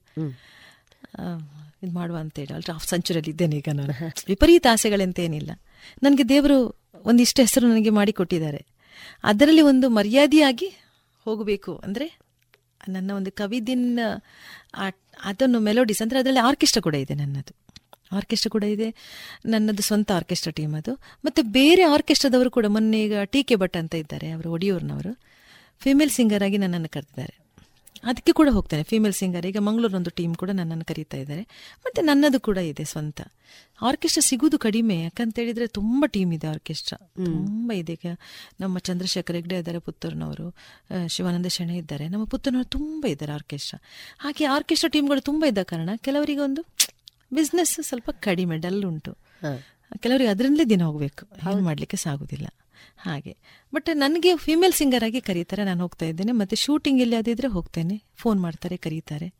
ಇದು ಮಾಡುವ ಅಂತೇಳಿ ಅಲ್ರಿ ಹಾಫ್ ಸೆಂಚುರಿಯಲ್ಲಿ ಇದ್ದೇನೆ ಈಗ ನಾನು. ವಿಪರೀತ ಆಸೆಗಳಂತೇನಿಲ್ಲ. ನನಗೆ ದೇವರು ಒಂದಿಷ್ಟು ಹೆಸರು ನನಗೆ ಮಾಡಿಕೊಟ್ಟಿದ್ದಾರೆ. ಅದರಲ್ಲಿ ಒಂದು ಮರ್ಯಾದೆಯಾಗಿ ಹೋಗಬೇಕು ಅಂದರೆ ನನ್ನ ಒಂದು ಕವಿದಿನ್ ಅದನ್ನು ಮೆಲೋಡಿಸ್ ಅಂದರೆ ಅದರಲ್ಲಿ ಆರ್ಕೆಸ್ಟ್ರಾ ಕೂಡ ಇದೆ ನನ್ನದು. ಆರ್ಕೆಸ್ಟ್ರಾ ಕೂಡ ಇದೆ. ನನ್ನದು ಸ್ವಂತ ಆರ್ಕೆಸ್ಟ್ರಾ ಟೀಮ್ ಅದು. ಮತ್ತು ಬೇರೆ ಆರ್ಕೆಸ್ಟ್ರಾದವರು ಕೂಡ ಮೊನ್ನೆ ಈಗ ಟಿ ಕೆ ಭಟ್ ಅಂತ ಇದ್ದಾರೆ ಅವರು ಒಡಿಯೂರ್ನವರು ಫಿಮೇಲ್ ಸಿಂಗರ್ ಆಗಿ ನನ್ನನ್ನು ಕರೆದಿದ್ದಾರೆ ಅದಕ್ಕೆ ಕೂಡ ಹೋಗ್ತೇನೆ ಫಿಮೇಲ್ ಸಿಂಗರ್ ಈಗ ಮಂಗಳೂರೊಂದು ಟೀಮ್ ಕೂಡ ನನ್ನನ್ನು ಕರೀತಾ ಇದ್ದಾರೆ. ಮತ್ತು ನನ್ನದು ಕೂಡ ಇದೆ ಸ್ವಂತ. ಆರ್ಕೆಸ್ಟ್ರಾ ಸಿಗುವುದು ಕಡಿಮೆ ಯಾಕಂತ ಹೇಳಿದ್ರೆ ತುಂಬ ಟೀಮ್ ಇದೆ ಆರ್ಕೆಸ್ಟ್ರಾ. ತುಂಬ ಇದೆ. ಈಗ ನಮ್ಮ ಚಂದ್ರಶೇಖರ್ ಹೆಗ್ಡೆ ಇದ್ದಾರೆ ಪುತ್ತೂರಿನವರು. ಶಿವಾನಂದ ಶೆಣೆ ಇದ್ದಾರೆ. ನಮ್ಮ ಪುತ್ತೂರಿನವರು ತುಂಬ ಇದ್ದಾರೆ ಆರ್ಕೆಸ್ಟ್ರಾ. ಹಾಗೆ ಆರ್ಕೆಸ್ಟ್ರಾ ಟೀಮ್ಗಳು ತುಂಬ ಇದ್ದ ಕಾರಣ ಕೆಲವರಿಗೆ ಒಂದು ಬಿಸ್ನೆಸ್ ಸ್ವಲ್ಪ ಕಡಿಮೆ ಡಲ್ ಉಂಟು. ಕೆಲವರಿಗೆ ಅದರಿಂದಲೇ ದಿನ ಹೋಗಬೇಕು. ಏನು ಮಾಡಲಿಕ್ಕೆ ಸಾಗುದಿಲ್ಲ. ಹಾಗೆ. ಬಟ್ ನನಗೆ ಫಿಮೇಲ್ ಸಿಂಗರ್ ಆಗಿ ಕರೀತಾರೆ ನಾನು ಹೋಗ್ತಾ ಇದ್ದೇನೆ. ಮತ್ತೆ ಶೂಟಿಂಗ್ ಎಲ್ಲಿ ಅದಿದ್ರೆ ಹೋಗ್ತೇನೆ. ಫೋನ್ ಮಾಡ್ತಾರೆ ಕರೀತಾರೆ.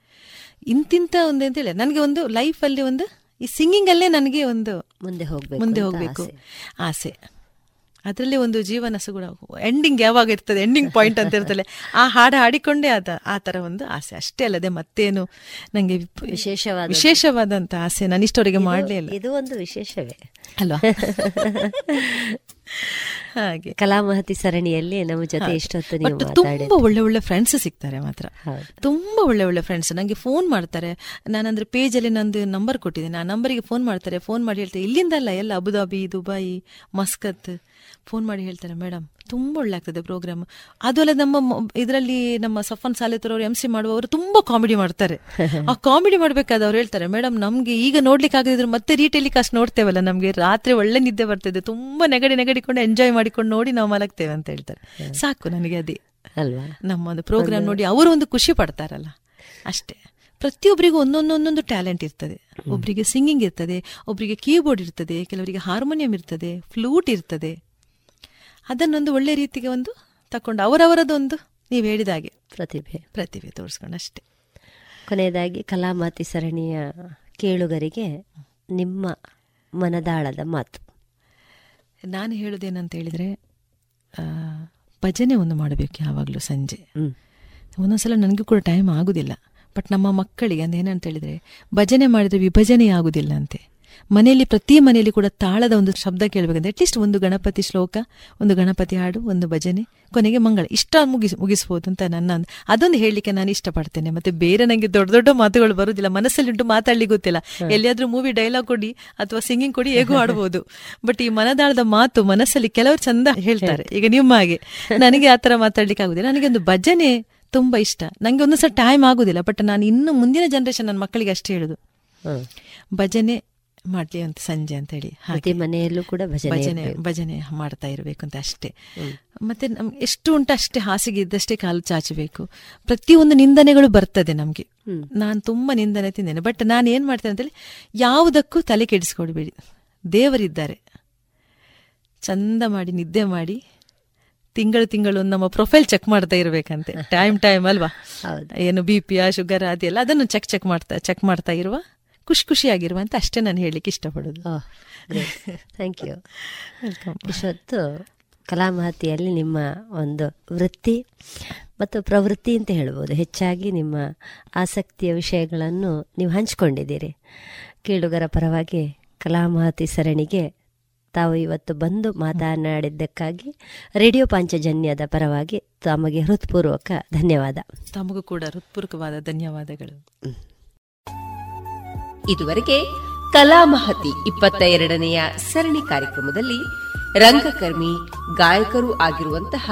ಇಂತಿಂತ ಒಂದು ಅಂತೇಳಿ ನನಗೆ ಒಂದು ಲೈಫಲ್ಲಿ ಒಂದು ಈ ಸಿಂಗಿಂಗಲ್ಲೇ ನನಗೆ ಒಂದು
ಮುಂದೆ ಹೋಗಬೇಕು
ಮುಂದೆ ಹೋಗ್ಬೇಕು.
ಆಸೆ.
ಅದರಲ್ಲಿ ಒಂದು ಜೀವನ ಸುಗುಣ ಎಂಡಿಂಗ್ ಯಾವಾಗ ಇರ್ತದೆ? ಎಂಡಿಂಗ್ ಪಾಯಿಂಟ್ ಅಂತ ಇರ್ತದೆ. ಆ ಹಾಡು ಹಾಡಿಕೊಂಡೇ ಆದ ಆ ತರ ಒಂದು ಆಸೆ. ಅಷ್ಟೇ ಅಲ್ಲದೆ ಮತ್ತೇನು ನಂಗೆ
ವಿಶೇಷವಾದ
ವಿಶೇಷವಾದಂತ ಆಸೆ ನಾನು ಇಷ್ಟವರೆಗೆ ಮಾಡಲೇ ಇಲ್ಲ.
ಇದು ಒಂದು ವಿಶೇಷವೇ.
ಅಲ್ವಾ? ಹಾಗೆ.
ಕಲಾಮಹತಿ ಸರಣಿಯಲ್ಲಿ ನಮ್ಮ ಜೊತೆ. ಇಷ್ಟೊತ್ತು ನೀವು
ತುಂಬಾ ಒಳ್ಳೆ ಒಳ್ಳೆ ಫ್ರೆಂಡ್ಸ್ ಸಿಗ್ತಾರೆ ಮಾತ್ರ. ತುಂಬಾ ಒಳ್ಳೆ ಒಳ್ಳೆ ಫ್ರೆಂಡ್ಸ್ ನಂಗೆ ಫೋನ್ ಮಾಡ್ತಾರೆ. ನಾನಂದ್ರೆ ಪೇಜ್ ಅಲ್ಲಿ ನಂದು ನಂಬರ್ ಕೊಟ್ಟಿದ್ದೇನೆ. ಆ ನಂಬರಿಗೆ ಫೋನ್ ಮಾಡ್ತಾರೆ. ಫೋನ್ ಮಾಡಿ ಹೇಳ್ತಾರೆ ಇಲ್ಲಿಂದಲ್ಲ ಎಲ್ಲ ಅಬುದಾಬಿ ದುಬೈ ಮಸ್ಕತ್ ಫೋನ್ ಮಾಡಿ ಹೇಳ್ತಾರೆ ಮೇಡಮ್ ತುಂಬಾ ಒಳ್ಳೆ ಆಗ್ತದೆ ಪ್ರೋಗ್ರಾಮ್. ಅದು ಅಲ್ಲ ನಮ್ಮ ಇದರಲ್ಲಿ ನಮ್ಮ ಸಫನ್ ಸಾಲೆತರ ಅವರು ಎಂ ಸಿ ಮಾಡುವವರು ತುಂಬಾ ಕಾಮಿಡಿ ಮಾಡ್ತಾರೆ. ಆ ಕಾಮಿಡಿ ಮಾಡ್ಬೇಕಾದ್ರೆ ಅವ್ರು ಹೇಳ್ತಾರೆ ಮೇಡಮ್ ನಮ್ಗೆ ಈಗ ನೋಡ್ಲಿಕ್ಕೆ ಆಗದಿದ್ರು ಮತ್ತೆ ರೀಟೆಲಿಕಾಸ್ಟ್ ನೋಡ್ತೇವಲ್ಲ ನಮ್ಗೆ ರಾತ್ರಿ ಒಳ್ಳೆ ನಿದ್ದೆ ಬರ್ತದೆ ತುಂಬಾ ನೆಗಡಿ ನೆಗಡಿಕೊಂಡು ಎಂಜಾಯ್ ಮಾಡಿಕೊಂಡು ನೋಡಿ ನಾವು ಮಲಗ್ತೇವೆ ಅಂತ ಹೇಳ್ತಾರೆ. ಸಾಕು ನನಗೆ ಅದೇ.
ಅಲ್ವಾ?
ನಮ್ಮ ಒಂದು ಪ್ರೋಗ್ರಾಮ್ ನೋಡಿ ಅವರು ಒಂದು ಖುಷಿ ಪಡ್ತಾರಲ್ಲ ಅಷ್ಟೇ. ಪ್ರತಿಯೊಬ್ಬರಿಗೂ ಒಂದೊಂದೊಂದೊಂದು ಟ್ಯಾಲೆಂಟ್ ಇರ್ತದೆ. ಒಬ್ಬರಿಗೆ ಸಿಂಗಿಂಗ್ ಇರ್ತದೆ ಒಬ್ಬರಿಗೆ ಕೀಬೋರ್ಡ್ ಇರ್ತದೆ ಕೆಲವರಿಗೆ ಹಾರ್ಮೋನಿಯಂ ಇರ್ತದೆ ಫ್ಲೂಟ್ ಇರ್ತದೆ. ಅದನ್ನೊಂದು ಒಳ್ಳೆ ರೀತಿಗೆ ಒಂದು ತಕೊಂಡು ಅವರವರದೊಂದು ನೀವು ಹೇಳಿದ ಹಾಗೆ
ಪ್ರತಿಭೆ.
ಪ್ರತಿಭೆ ತೋರಿಸ್ಕೊಂಡು ಅಷ್ಟೇ.
ಕೊನೆಯದಾಗಿ ಕಲಾಮಾತಿ ಸರಣಿಯ ಕೇಳುಗರಿಗೆ ನಿಮ್ಮ ಮನದಾಳದ ಮಾತು.
ನಾನು ಹೇಳೋದೇನಂತ ಹೇಳಿದರೆ ಭಜನೆ ಒಂದು ಮಾಡಬೇಕು ಯಾವಾಗಲೂ ಸಂಜೆ. ಒಂದೊಂದ್ಸಲ ನನಗೂ ಕೂಡ ಟೈಮ್ ಆಗುದಿಲ್ಲ. ಬಟ್ ನಮ್ಮ ಮಕ್ಕಳಿಗೆ ಅಂದ್ರೆ ಏನಂತ ಹೇಳಿದರೆ ಭಜನೆ ಮಾಡಿದರೆ ವಿಭಜನೆ ಆಗುದಿಲ್ಲ ಅಂತೆ. ಮನೆಯಲ್ಲಿ ಪ್ರತಿ ಮನೆಯಲ್ಲಿ ಕೂಡ ತಾಳದ ಒಂದು ಶಬ್ದ ಕೇಳಬೇಕಂದ್ರೆ ಅಟ್ಲೀಸ್ಟ್ ಒಂದು ಗಣಪತಿ ಶ್ಲೋಕ ಒಂದು ಗಣಪತಿ ಹಾಡು ಒಂದು ಭಜನೆ ಕೊನೆಗೆ ಮಂಗಳ. ಇಷ್ಟ ಮುಗಿಸ್ ಮುಗಿಸ್ಬೋದು ಅಂತ ನನ್ನ ಅದೊಂದು ಹೇಳಲಿಕ್ಕೆ ನಾನು ಇಷ್ಟಪಡ್ತೇನೆ. ಮತ್ತೆ ಬೇರೆ ನನಗೆ ದೊಡ್ಡ ದೊಡ್ಡ ಮಾತುಗಳು ಬರುದಿಲ್ಲ. ಮನಸ್ಸಲ್ಲಿ ಉಂಟು ಮಾತಾಡ್ಲಿಕ್ಕೆ ಗೊತ್ತಿಲ್ಲ ಎಲ್ಲಿಯಾದ್ರೂ ಮೂವಿ ಡೈಲಾಗ್ ಕೊಡಿ ಅಥವಾ ಸಿಂಗಿಂಗ್ ಕೊಡಿ ಹೇಗೂ ಆಡ್ಬೋದು ಬಟ್ ಈ ಮನದಾಳದ ಮಾತು ಮನಸ್ಸಲ್ಲಿ ಕೆಲವರು ಚಂದ ಹೇಳ್ತಾರೆ. ಈಗ ನಿಮ್ಮ ಹಾಗೆ. ನನಗೆ ತರ ಮಾತಾಡ್ಲಿಕ್ಕೆ ಆಗುದಿಲ್ಲ. ನನಗೆ ಒಂದು ಭಜನೆ ತುಂಬಾ ಇಷ್ಟ. ನಂಗೆ ಸಲ ಟೈಮ್ ಆಗುದಿಲ್ಲ. ಬಟ್ ನಾನು ಇನ್ನು ಮುಂದಿನ ಜನರೇಷನ್ ನನ್ನ ಮಕ್ಕಳಿಗೆ ಅಷ್ಟೇ ಹೇಳುದು. ಭಜನೆ ಮಾಡ್ಲಿ ಅಂತ ಸಂಜೆ ಅಂತ ಹೇಳಿ. ಹಾಗೆ.
ಮನೆಯಲ್ಲೂ ಕೂಡ ಭಜನೆ
ಭಜನೆ ಮಾಡ್ತಾ ಇರಬೇಕು ಅಂತ ಅಷ್ಟೇ. ಮತ್ತೆ ನಮ್ಗೆ ಎಷ್ಟು ಉಂಟು ಅಷ್ಟೇ ಹಾಸಿಗೆ ಇದ್ದಷ್ಟೇ ಕಾಲು ಚಾಚಬೇಕು. ಪ್ರತಿಯೊಂದು ನಿಂದನೆಗಳು ಬರ್ತದೆ ನಮ್ಗೆ. ನಾನು ತುಂಬಾ ನಿಂದನೆ ತಿಂದೇನೆ. ಬಟ್ ನಾನು ಏನ್ ಮಾಡ್ತೇನೆ ಅಂತೇಳಿ ಯಾವುದಕ್ಕೂ ತಲೆ ಕೆಡಿಸ್ಕೊಡ್ಬೇಡಿ. ದೇವರಿದ್ದಾರೆ. ಚಂದ ಮಾಡಿ ನಿದ್ದೆ ಮಾಡಿ ತಿಂಗಳು ತಿಂಗಳು ನಮ್ಮ ಪ್ರೊಫೈಲ್ ಚೆಕ್ ಮಾಡ್ತಾ ಇರಬೇಕಂತೆ. ಟೈಮ್ ಟೈಮ್ ಅಲ್ವಾ? ಏನು ಬಿ ಪಿಯ ಶುಗರ್ ಅದೆಲ್ಲ ಅದನ್ನು ಚೆಕ್ ಚೆಕ್ ಮಾಡ್ತಾ ಚೆಕ್ ಮಾಡ್ತಾ ಇರುವ ಖುಷಿ ಖುಷಿಯಾಗಿರುವ ಅಂತ ಅಷ್ಟೇ ನಾನು ಹೇಳಲಿಕ್ಕೆ ಇಷ್ಟಪಡೋದು.
ಥ್ಯಾಂಕ್ ಯು ವೆಲ್ಕಮ್ ಇಷ್ಟೊತ್ತು ಕಲಾಮಹತಿಯಲ್ಲಿ ನಿಮ್ಮ ಒಂದು ವೃತ್ತಿ ಮತ್ತು ಪ್ರವೃತ್ತಿ ಅಂತ ಹೇಳ್ಬೋದು. ಹೆಚ್ಚಾಗಿ ನಿಮ್ಮ ಆಸಕ್ತಿಯ ವಿಷಯಗಳನ್ನು ನೀವು ಹಂಚಿಕೊಂಡಿದ್ದೀರಿ. ಕೇಳುಗರ ಪರವಾಗಿ ಕಲಾಮಹತಿ ಸರಣಿಗೆ ತಾವು ಇವತ್ತು ಬಂದು ಮಾತನಾಡಿದ್ದಕ್ಕಾಗಿ ರೇಡಿಯೋ ಪಾಂಚಜನ್ಯದ ಪರವಾಗಿ ತಮಗೆ ಹೃತ್ಪೂರ್ವಕ ಧನ್ಯವಾದ.
ತಮಗೂ ಕೂಡ ಹೃತ್ಪೂರ್ವಕವಾದ ಧನ್ಯವಾದಗಳು.
ಇದುವರೆಗೆ ಕಲಾಮಹತಿ ಇಪ್ಪತ್ತ ಎರಡನೆಯ ಸರಣಿ ಕಾರ್ಯಕ್ರಮದಲ್ಲಿ ರಂಗಕರ್ಮಿ, ಗಾಯಕರು ಆಗಿರುವಂತಹ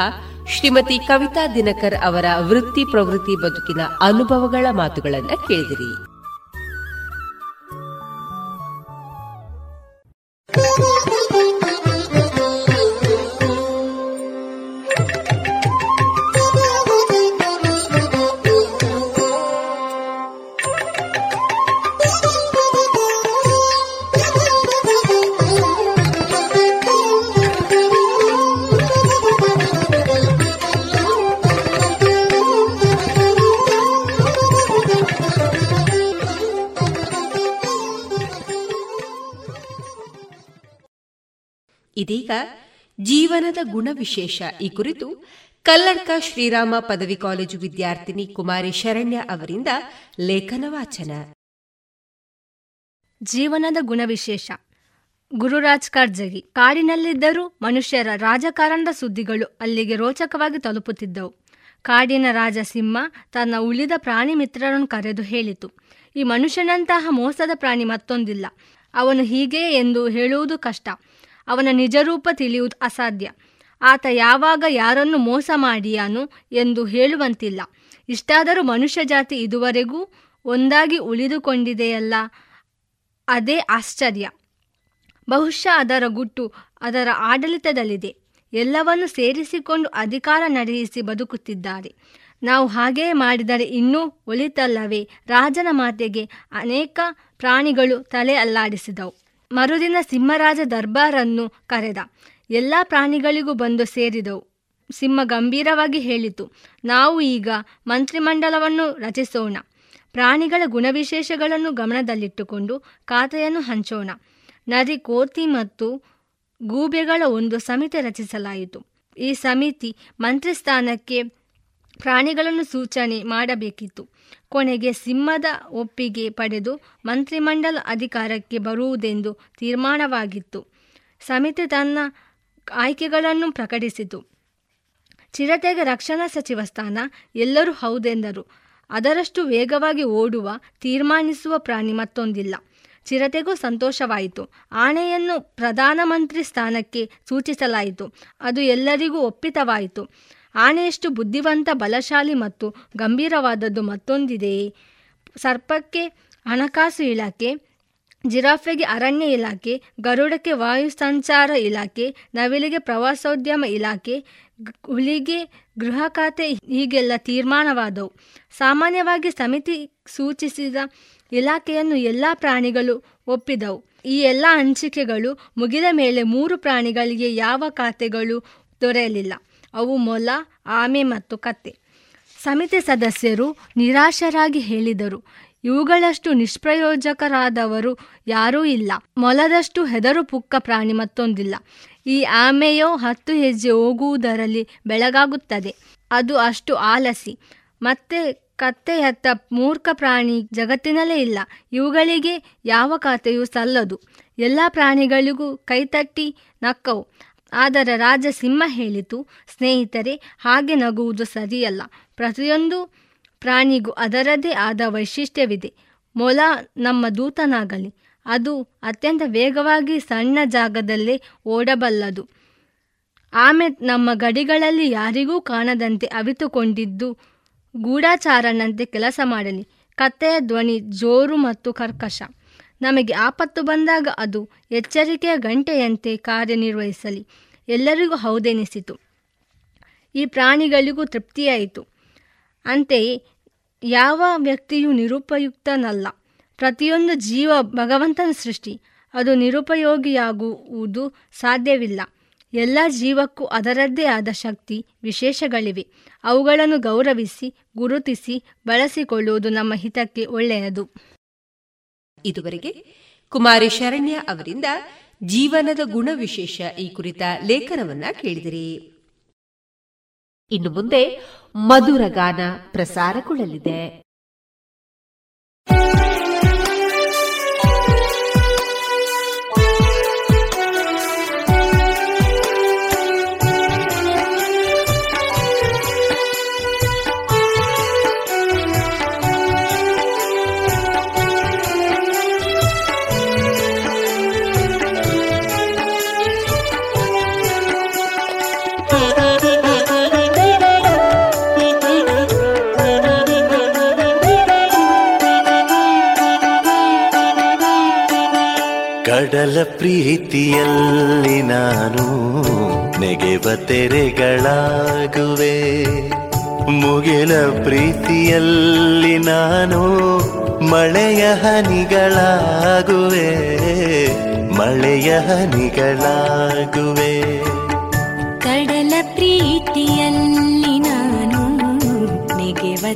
ಶ್ರೀಮತಿ ಕವಿತಾ ದಿನಕರ್ ಅವರ ವೃತ್ತಿ ಪ್ರವೃತ್ತಿ ಬದುಕಿನ ಅನುಭವಗಳ ಮಾತುಗಳನ್ನು ಕೇಳಿದಿರಿ. ಇದೀಗ ಜೀವನದ ಗುಣವಿಶೇಷ. ಈ ಕುರಿತು ಕಲ್ಲಡ್ಕ ಶ್ರೀರಾಮ ಪದವಿ ಕಾಲೇಜು ವಿದ್ಯಾರ್ಥಿನಿ ಕುಮಾರಿ ಶರಣ್ಯ ಅವರಿಂದ ಲೇಖನ ವಾಚನ.
ಜೀವನದ ಗುಣವಿಶೇಷ. ಗುರುರಾಜ್ ಕರ್ಜಗಿ ಕಾಡಿನಲ್ಲಿದ್ದರೂ ಮನುಷ್ಯರ ರಾಜಕಾರಣದ ಸುದ್ದಿಗಳು ಅಲ್ಲಿಗೆ ರೋಚಕವಾಗಿ ತಲುಪುತ್ತಿದ್ದವು. ಕಾಡಿನ ರಾಜ ಸಿಂಹ ತನ್ನ ಉಳಿದ ಪ್ರಾಣಿ ಮಿತ್ರರನ್ನು ಕರೆದು ಹೇಳಿತು. ಈ ಮನುಷ್ಯನಂತಹ ಮೋಸದ ಪ್ರಾಣಿ ಮತ್ತೊಂದಿಲ್ಲ. ಅವನು ಹೀಗೆ ಎಂದು ಹೇಳುವುದು ಕಷ್ಟ. ಅವನ ನಿಜರೂಪ ತಿಳಿಯುವುದು ಅಸಾಧ್ಯ. ಆತ ಯಾವಾಗ ಯಾರನ್ನು ಮೋಸ ಮಾಡಿಯಾನು ಎಂದು ಹೇಳುವಂತಿಲ್ಲ. ಇಷ್ಟಾದರೂ ಮನುಷ್ಯ ಜಾತಿ ಇದುವರೆಗೂ ಒಂದಾಗಿ ಉಳಿದುಕೊಂಡಿದೆಯಲ್ಲ, ಅದೇ ಆಶ್ಚರ್ಯ. ಬಹುಶಃ ಅದರ ಗುಟ್ಟು ಅದರ ಆಡಳಿತದಲ್ಲಿದೆ. ಎಲ್ಲವನ್ನು ಸೇರಿಸಿಕೊಂಡು ಅಧಿಕಾರ ನಡೆಯಿಸಿ ಬದುಕುತ್ತಿದ್ದಾರೆ. ನಾವು ಹಾಗೇ ಮಾಡಿದರೆ ಇನ್ನೂ ಒಳಿತಲ್ಲವೇ? ರಾಜನ ಮಾತೆಗೆ ಅನೇಕ ಪ್ರಾಣಿಗಳು ತಲೆ ಅಲ್ಲಾಡಿಸಿದವು. ಮರುದಿನ ಸಿಂಹರಾಜ ದರ್ಬಾರನ್ನು ಕರೆದ. ಎಲ್ಲ ಪ್ರಾಣಿಗಳಿಗೂ ಬಂದು ಸೇರಿದವು. ಸಿಂಹ ಗಂಭೀರವಾಗಿ ಹೇಳಿತು, ನಾವು ಈಗ ಮಂತ್ರಿಮಂಡಲವನ್ನು ರಚಿಸೋಣ. ಪ್ರಾಣಿಗಳ ಗುಣವಿಶೇಷಗಳನ್ನು ಗಮನದಲ್ಲಿಟ್ಟುಕೊಂಡು ಖಾತೆಯನ್ನು ಹಂಚೋಣ. ನರಿ ಕೋತಿ ಮತ್ತು ಗೂಬೆಗಳ ಒಂದು ಸಮಿತಿ ರಚಿಸಲಾಯಿತು. ಈ ಸಮಿತಿ ಮಂತ್ರಿ ಸ್ಥಾನಕ್ಕೆ ಪ್ರಾಣಿಗಳನ್ನು ಸೂಚನೆ ಮಾಡಬೇಕಿತ್ತು. ಕೊನೆಗೆ ಸಿಂಹದ ಒಪ್ಪಿಗೆ ಪಡೆದು ಮಂತ್ರಿಮಂಡಲ ಅಧಿಕಾರಕ್ಕೆ ಬರುವುದೆಂದು ತೀರ್ಮಾನವಾಗಿತ್ತು. ಸಮಿತಿ ತನ್ನ ಆಯ್ಕೆಗಳನ್ನು ಪ್ರಕಟಿಸಿತು. ಚಿರತೆಗೆ ರಕ್ಷಣಾ ಸಚಿವ ಸ್ಥಾನ, ಎಲ್ಲರೂ ಹೌದೆಂದರು. ಅದರಷ್ಟು ವೇಗವಾಗಿ ಓಡುವ, ತೀರ್ಮಾನಿಸುವ ಪ್ರಾಣಿ ಮತ್ತೊಂದಿಲ್ಲ. ಚಿರತೆಗೂ ಸಂತೋಷವಾಯಿತು. ಆಣೆಯನ್ನು ಪ್ರಧಾನಮಂತ್ರಿ ಸ್ಥಾನಕ್ಕೆ ಸೂಚಿಸಲಾಯಿತು. ಅದು ಎಲ್ಲರಿಗೂ ಒಪ್ಪಿತವಾಯಿತು. ಆನೆಯಷ್ಟು ಬುದ್ಧಿವಂತ, ಬಲಶಾಲಿ ಮತ್ತು ಗಂಭೀರವಾದದ್ದು ಮತ್ತೊಂದಿದೆಯೇ ಸರ್ಪಕ್ಕೆ ಹಣಕಾಸು ಇಲಾಖೆ, ಜಿರಾಫೆಗೆ ಅರಣ್ಯ ಇಲಾಖೆ, ಗರುಡಕ್ಕೆ ವಾಯು ಸಂಚಾರ ಇಲಾಖೆ, ನವಿಲಿಗೆ ಪ್ರವಾಸೋದ್ಯಮ ಇಲಾಖೆ, ಹುಲಿಗೆ ಗೃಹ ಖಾತೆ ಹೀಗೆಲ್ಲ ತೀರ್ಮಾನವಾದವು. ಸಾಮಾನ್ಯವಾಗಿ ಸಮಿತಿ ಸೂಚಿಸಿದ ಇಲಾಖೆಯನ್ನು ಎಲ್ಲ ಪ್ರಾಣಿಗಳು ಒಪ್ಪಿದವು. ಈ ಎಲ್ಲ ಹಂಚಿಕೆಗಳು ಮುಗಿದ ಮೇಲೆ ಮೂರು ಪ್ರಾಣಿಗಳಿಗೆ ಯಾವ ಖಾತೆಗಳು ದೊರೆಯಲಿಲ್ಲ. ಅವು ಮೊಲ, ಆಮೆ ಮತ್ತು ಕತ್ತೆ. ಸಮಿತಿ ಸದಸ್ಯರು ನಿರಾಶರಾಗಿ ಹೇಳಿದರು. ಇವುಗಳಷ್ಟು ನಿಷ್ಪ್ರಯೋಜಕರಾದವರು ಯಾರೂ ಇಲ್ಲ. ಮೊಲದಷ್ಟು ಹೆದರು ಪುಕ್ಕ ಪ್ರಾಣಿ ಮತ್ತೊಂದಿಲ್ಲ. ಈ ಆಮೆಯೋ ಹತ್ತು ಹೆಜ್ಜೆ ಹೋಗುವುದರಲ್ಲಿ ಬೆಳಗಾಗುತ್ತದೆ. ಅದು ಅಷ್ಟು ಆಲಸಿ. ಮತ್ತೆ ಕತ್ತೆಯತ್ತ ಮೂರ್ಖ ಪ್ರಾಣಿ ಜಗತ್ತಿನಲ್ಲೇ ಇಲ್ಲ. ಇವುಗಳಿಗೆ ಯಾವ ಖಾತೆಯೂ ಸಲ್ಲದು. ಎಲ್ಲ ಪ್ರಾಣಿಗಳಿಗೂ ಕೈತಟ್ಟಿ ನಕ್ಕವು. ಆದರೆ ರಾಜ ಸಿಂಹ ಹೇಳಿತು, ಸ್ನೇಹಿತರೆ, ಹಾಗೆ ನಗುವುದು ಸರಿಯಲ್ಲ. ಪ್ರತಿಯೊಂದು ಪ್ರಾಣಿಗೂ ಅದರದೇ ಆದ ವೈಶಿಷ್ಟ್ಯವಿದೆ. ಮೊಲ ನಮ್ಮ ದೂತನಾಗಲಿ. ಅದು ಅತ್ಯಂತ ವೇಗವಾಗಿ ಸಣ್ಣ ಜಾಗದಲ್ಲೇ ಓಡಬಲ್ಲದು. ಆಮೆ ನಮ್ಮ ಗಡಿಗಳಲ್ಲಿ ಯಾರಿಗೂ ಕಾಣದಂತೆ ಅವಿತುಕೊಂಡಿದ್ದು, ಗೂಢಾಚಾರನಂತೆ ಕೆಲಸ ಮಾಡಲಿ. ಕತ್ತೆಯ ಧ್ವನಿ ಜೋರು ಮತ್ತು ಕರ್ಕಶ. ನಮಗೆ ಆಪತ್ತು ಬಂದಾಗ ಅದು ಎಚ್ಚರಿಕೆಯ ಗಂಟೆಯಂತೆ ಕಾರ್ಯನಿರ್ವಹಿಸಲಿ. ಎಲ್ಲರಿಗೂ ಹೌದೆನಿಸಿತು. ಈ ಪ್ರಾಣಿಗಳಿಗೂ ತೃಪ್ತಿಯಾಯಿತು. ಅಂತೆಯೇ ಯಾವ ವ್ಯಕ್ತಿಯೂ ನಿರುಪಯುಕ್ತನಲ್ಲ. ಪ್ರತಿಯೊಂದು ಜೀವ ಭಗವಂತನ ಸೃಷ್ಟಿ. ಅದು ನಿರುಪಯೋಗಿಯಾಗುವುದು ಸಾಧ್ಯವಿಲ್ಲ. ಎಲ್ಲ ಜೀವಕ್ಕೂ ಅದರದ್ದೇ ಆದ ಶಕ್ತಿ, ವಿಶೇಷಗಳಿವೆ. ಅವುಗಳನ್ನು ಗೌರವಿಸಿ, ಗುರುತಿಸಿ, ಬಳಸಿಕೊಳ್ಳುವುದು ನಮ್ಮ ಹಿತಕ್ಕೆ ಒಳ್ಳೆಯದು.
ಇದುವರೆಗೆ ಕುಮಾರಿ ಶರಣ್ಯ ಅವರಿಂದ ಜೀವನದ ಗುಣವಿಶೇಷ ಈ ಕುರಿತ ಲೇಖನವನ್ನ ಕೇಳಿದಿರಿ. ಇನ್ನು ಮುಂದೆ ಮಧುರ ಗಾನ ಪ್ರಸಾರಗೊಳ್ಳಲಿದೆ.
ಕಡಲ ಪ್ರೀತಿಯಲ್ಲಿ ನಾನು ನೆಗೆವ ತೆರೆಗಳಾಗುವೆ. ಮುಗಿಲ ಪ್ರೀತಿಯಲ್ಲಿ ನಾನು ಮಳೆಯ ಹನಿಗಳಾಗುವೆ. ಮಳೆಯ ಹನಿಗಳಾಗುವೆ.
ಕಡಲ ಪ್ರೀತಿಯಲ್ಲಿ ನಾನು ನೆಗೆವ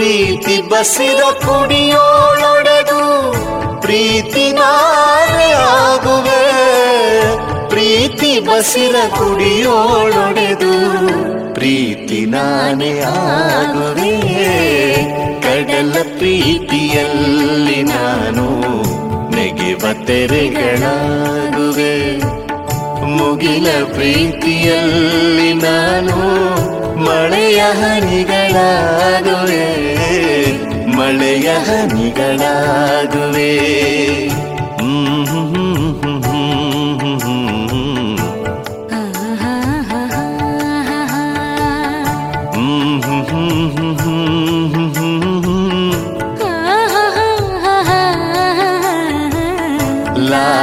ಪ್ರೀತಿ ಬಸಿದ ಕುಡಿಯೋಳೊಡೆದು ಪ್ರೀತಿ ನಾನೇ ಆಗುವೆ. ಪ್ರೀತಿ ಬಸಿರ ಕುಡಿಯೋಳೊಡೆದು ಪ್ರೀತಿ ನಾನೇ ಆಗುವೆ. ಕಡಲ ಪ್ರೀತಿಯಲ್ಲಿ ನಾನು ನೆಗೆವ ತೆರೆಗಳಾಗುವೆ. ಮುಗಿಲ ಪ್ರೀತಿಯಲ್ಲಿ ನಾನು ಮಳೆಯ ಹನಿಗಳಾಗುವೆ ಮಳೆಯ ಹನಿಗಳಾಗುವೆ.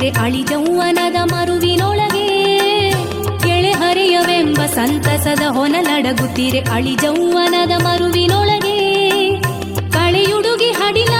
ಸೀರೆ ಅಳಿ ಮರುವಿನೊಳಗೆ ಕೆಳೆ ಹರಿಯವೆಂಬ ಸಂತಸದ ಹೊನಲಡಗುತ್ತೀರೆ ಅಳಿ ಜೌವನದ ಮರುವಿನೊಳಗೆ ಕಳೆಯುಡುಗಿ
ಹಡಿಲ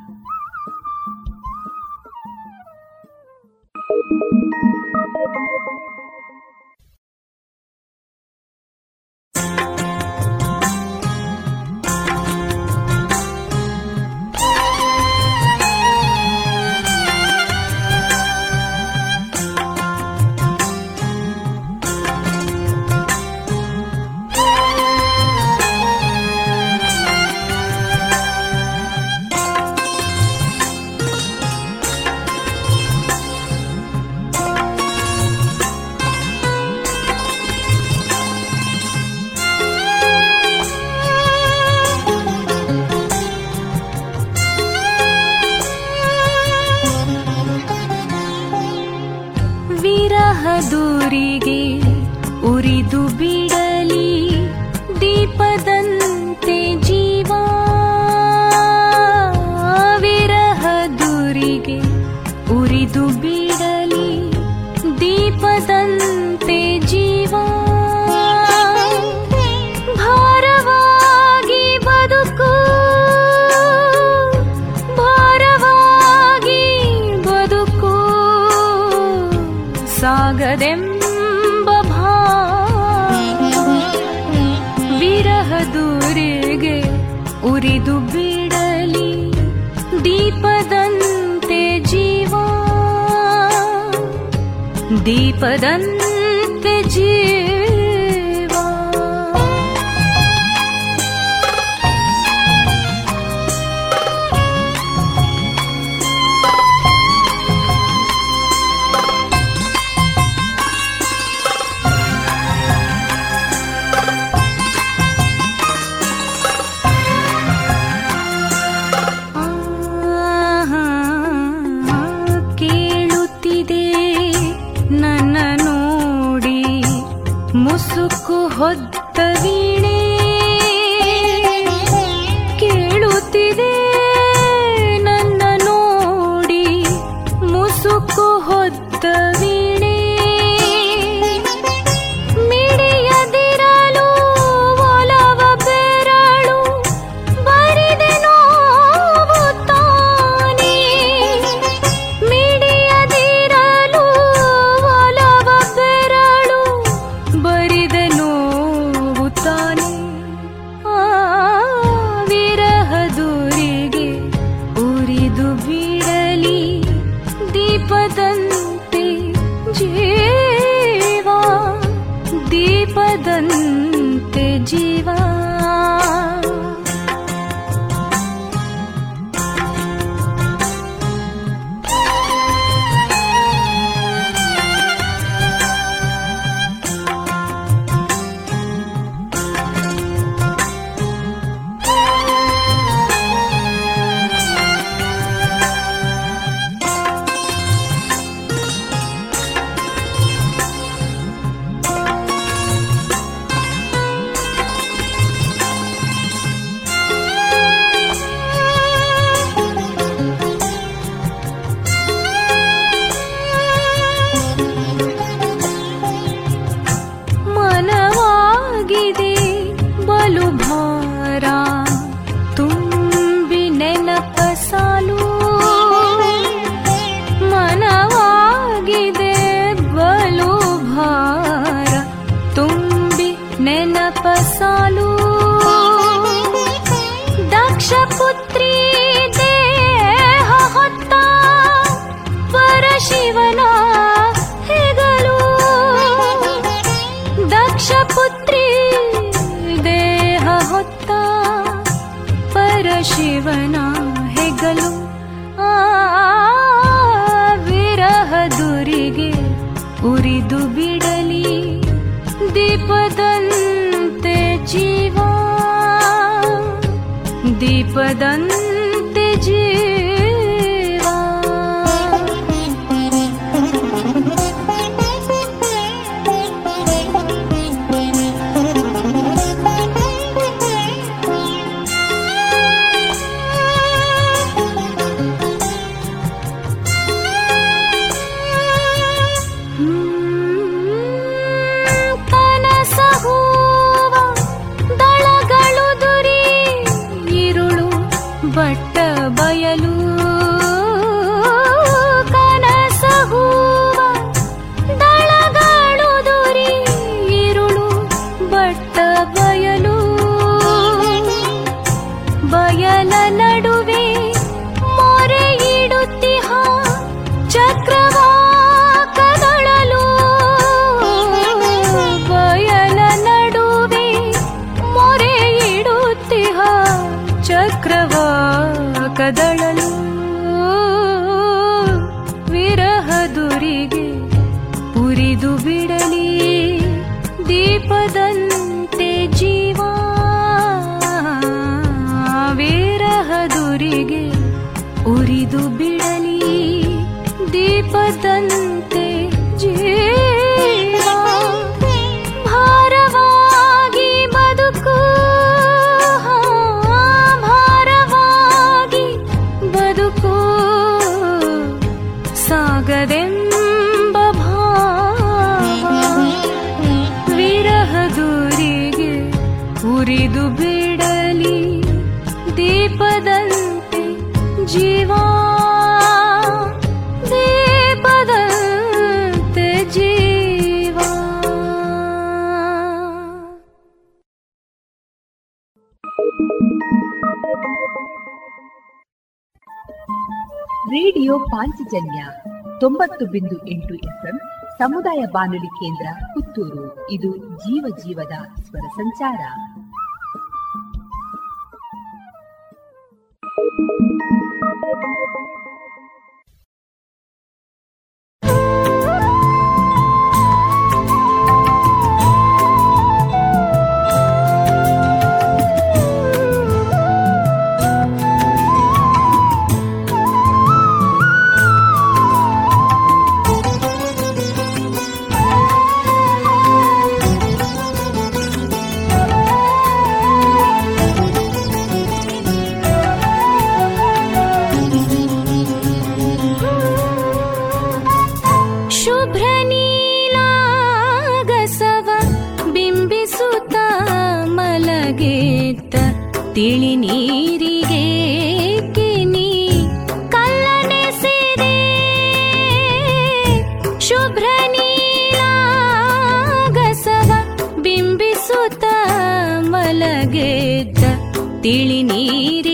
ಪರಶಿವನ ಹೆಗಲು ಆ ವಿರಹದುರಿಗೆ ಉರಿದು ಬಿಡಲಿ ದೀಪದಂತೆ ಜೀವ ದೀಪದಂತೆ
ಪಾಂಚಜನ್ಯ ತೊಂಬತ್ತು ಬಿಂದು ಎಂಟು ಎಫ್ಎಂ ಸಮುದಾಯ ಬಾನುಲಿ ಕೇಂದ್ರ ಪುತ್ತೂರು. ಇದು ಜೀವ ಜೀವದ ಸ್ವರ ಸಂಚಾರ.
ತಿಳಿ ನೀರಿ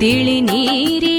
ತಿಳಿ ನೀರಿ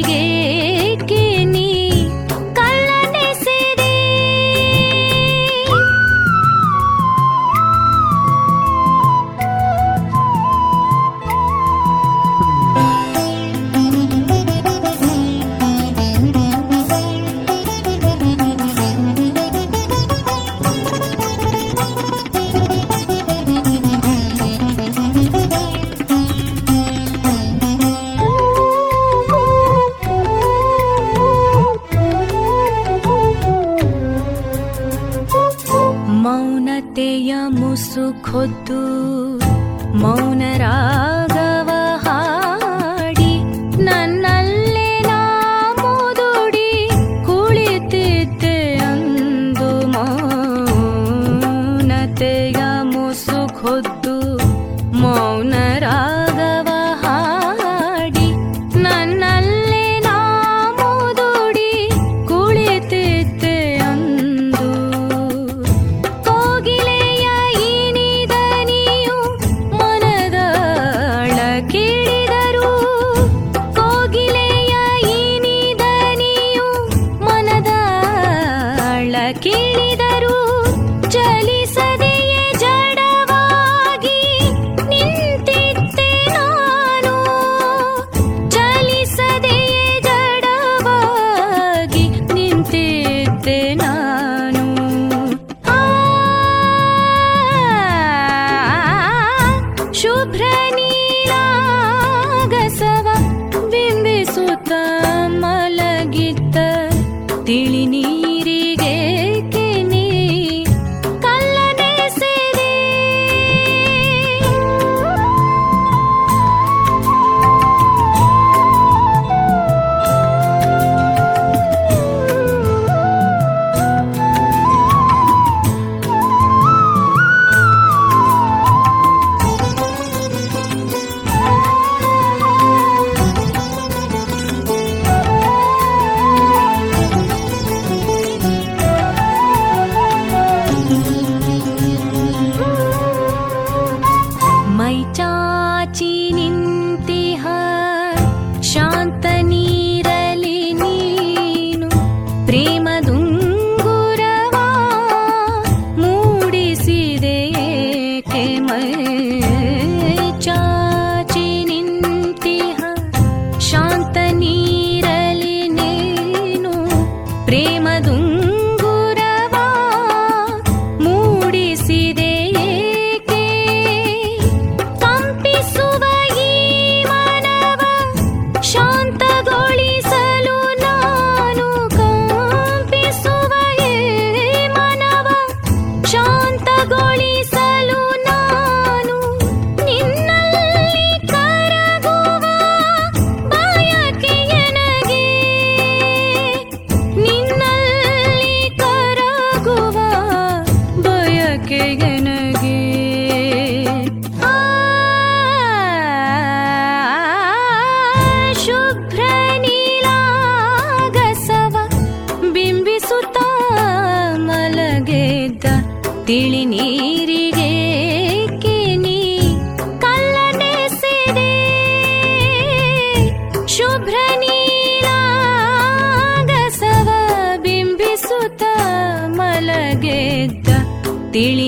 ತಿಳಿ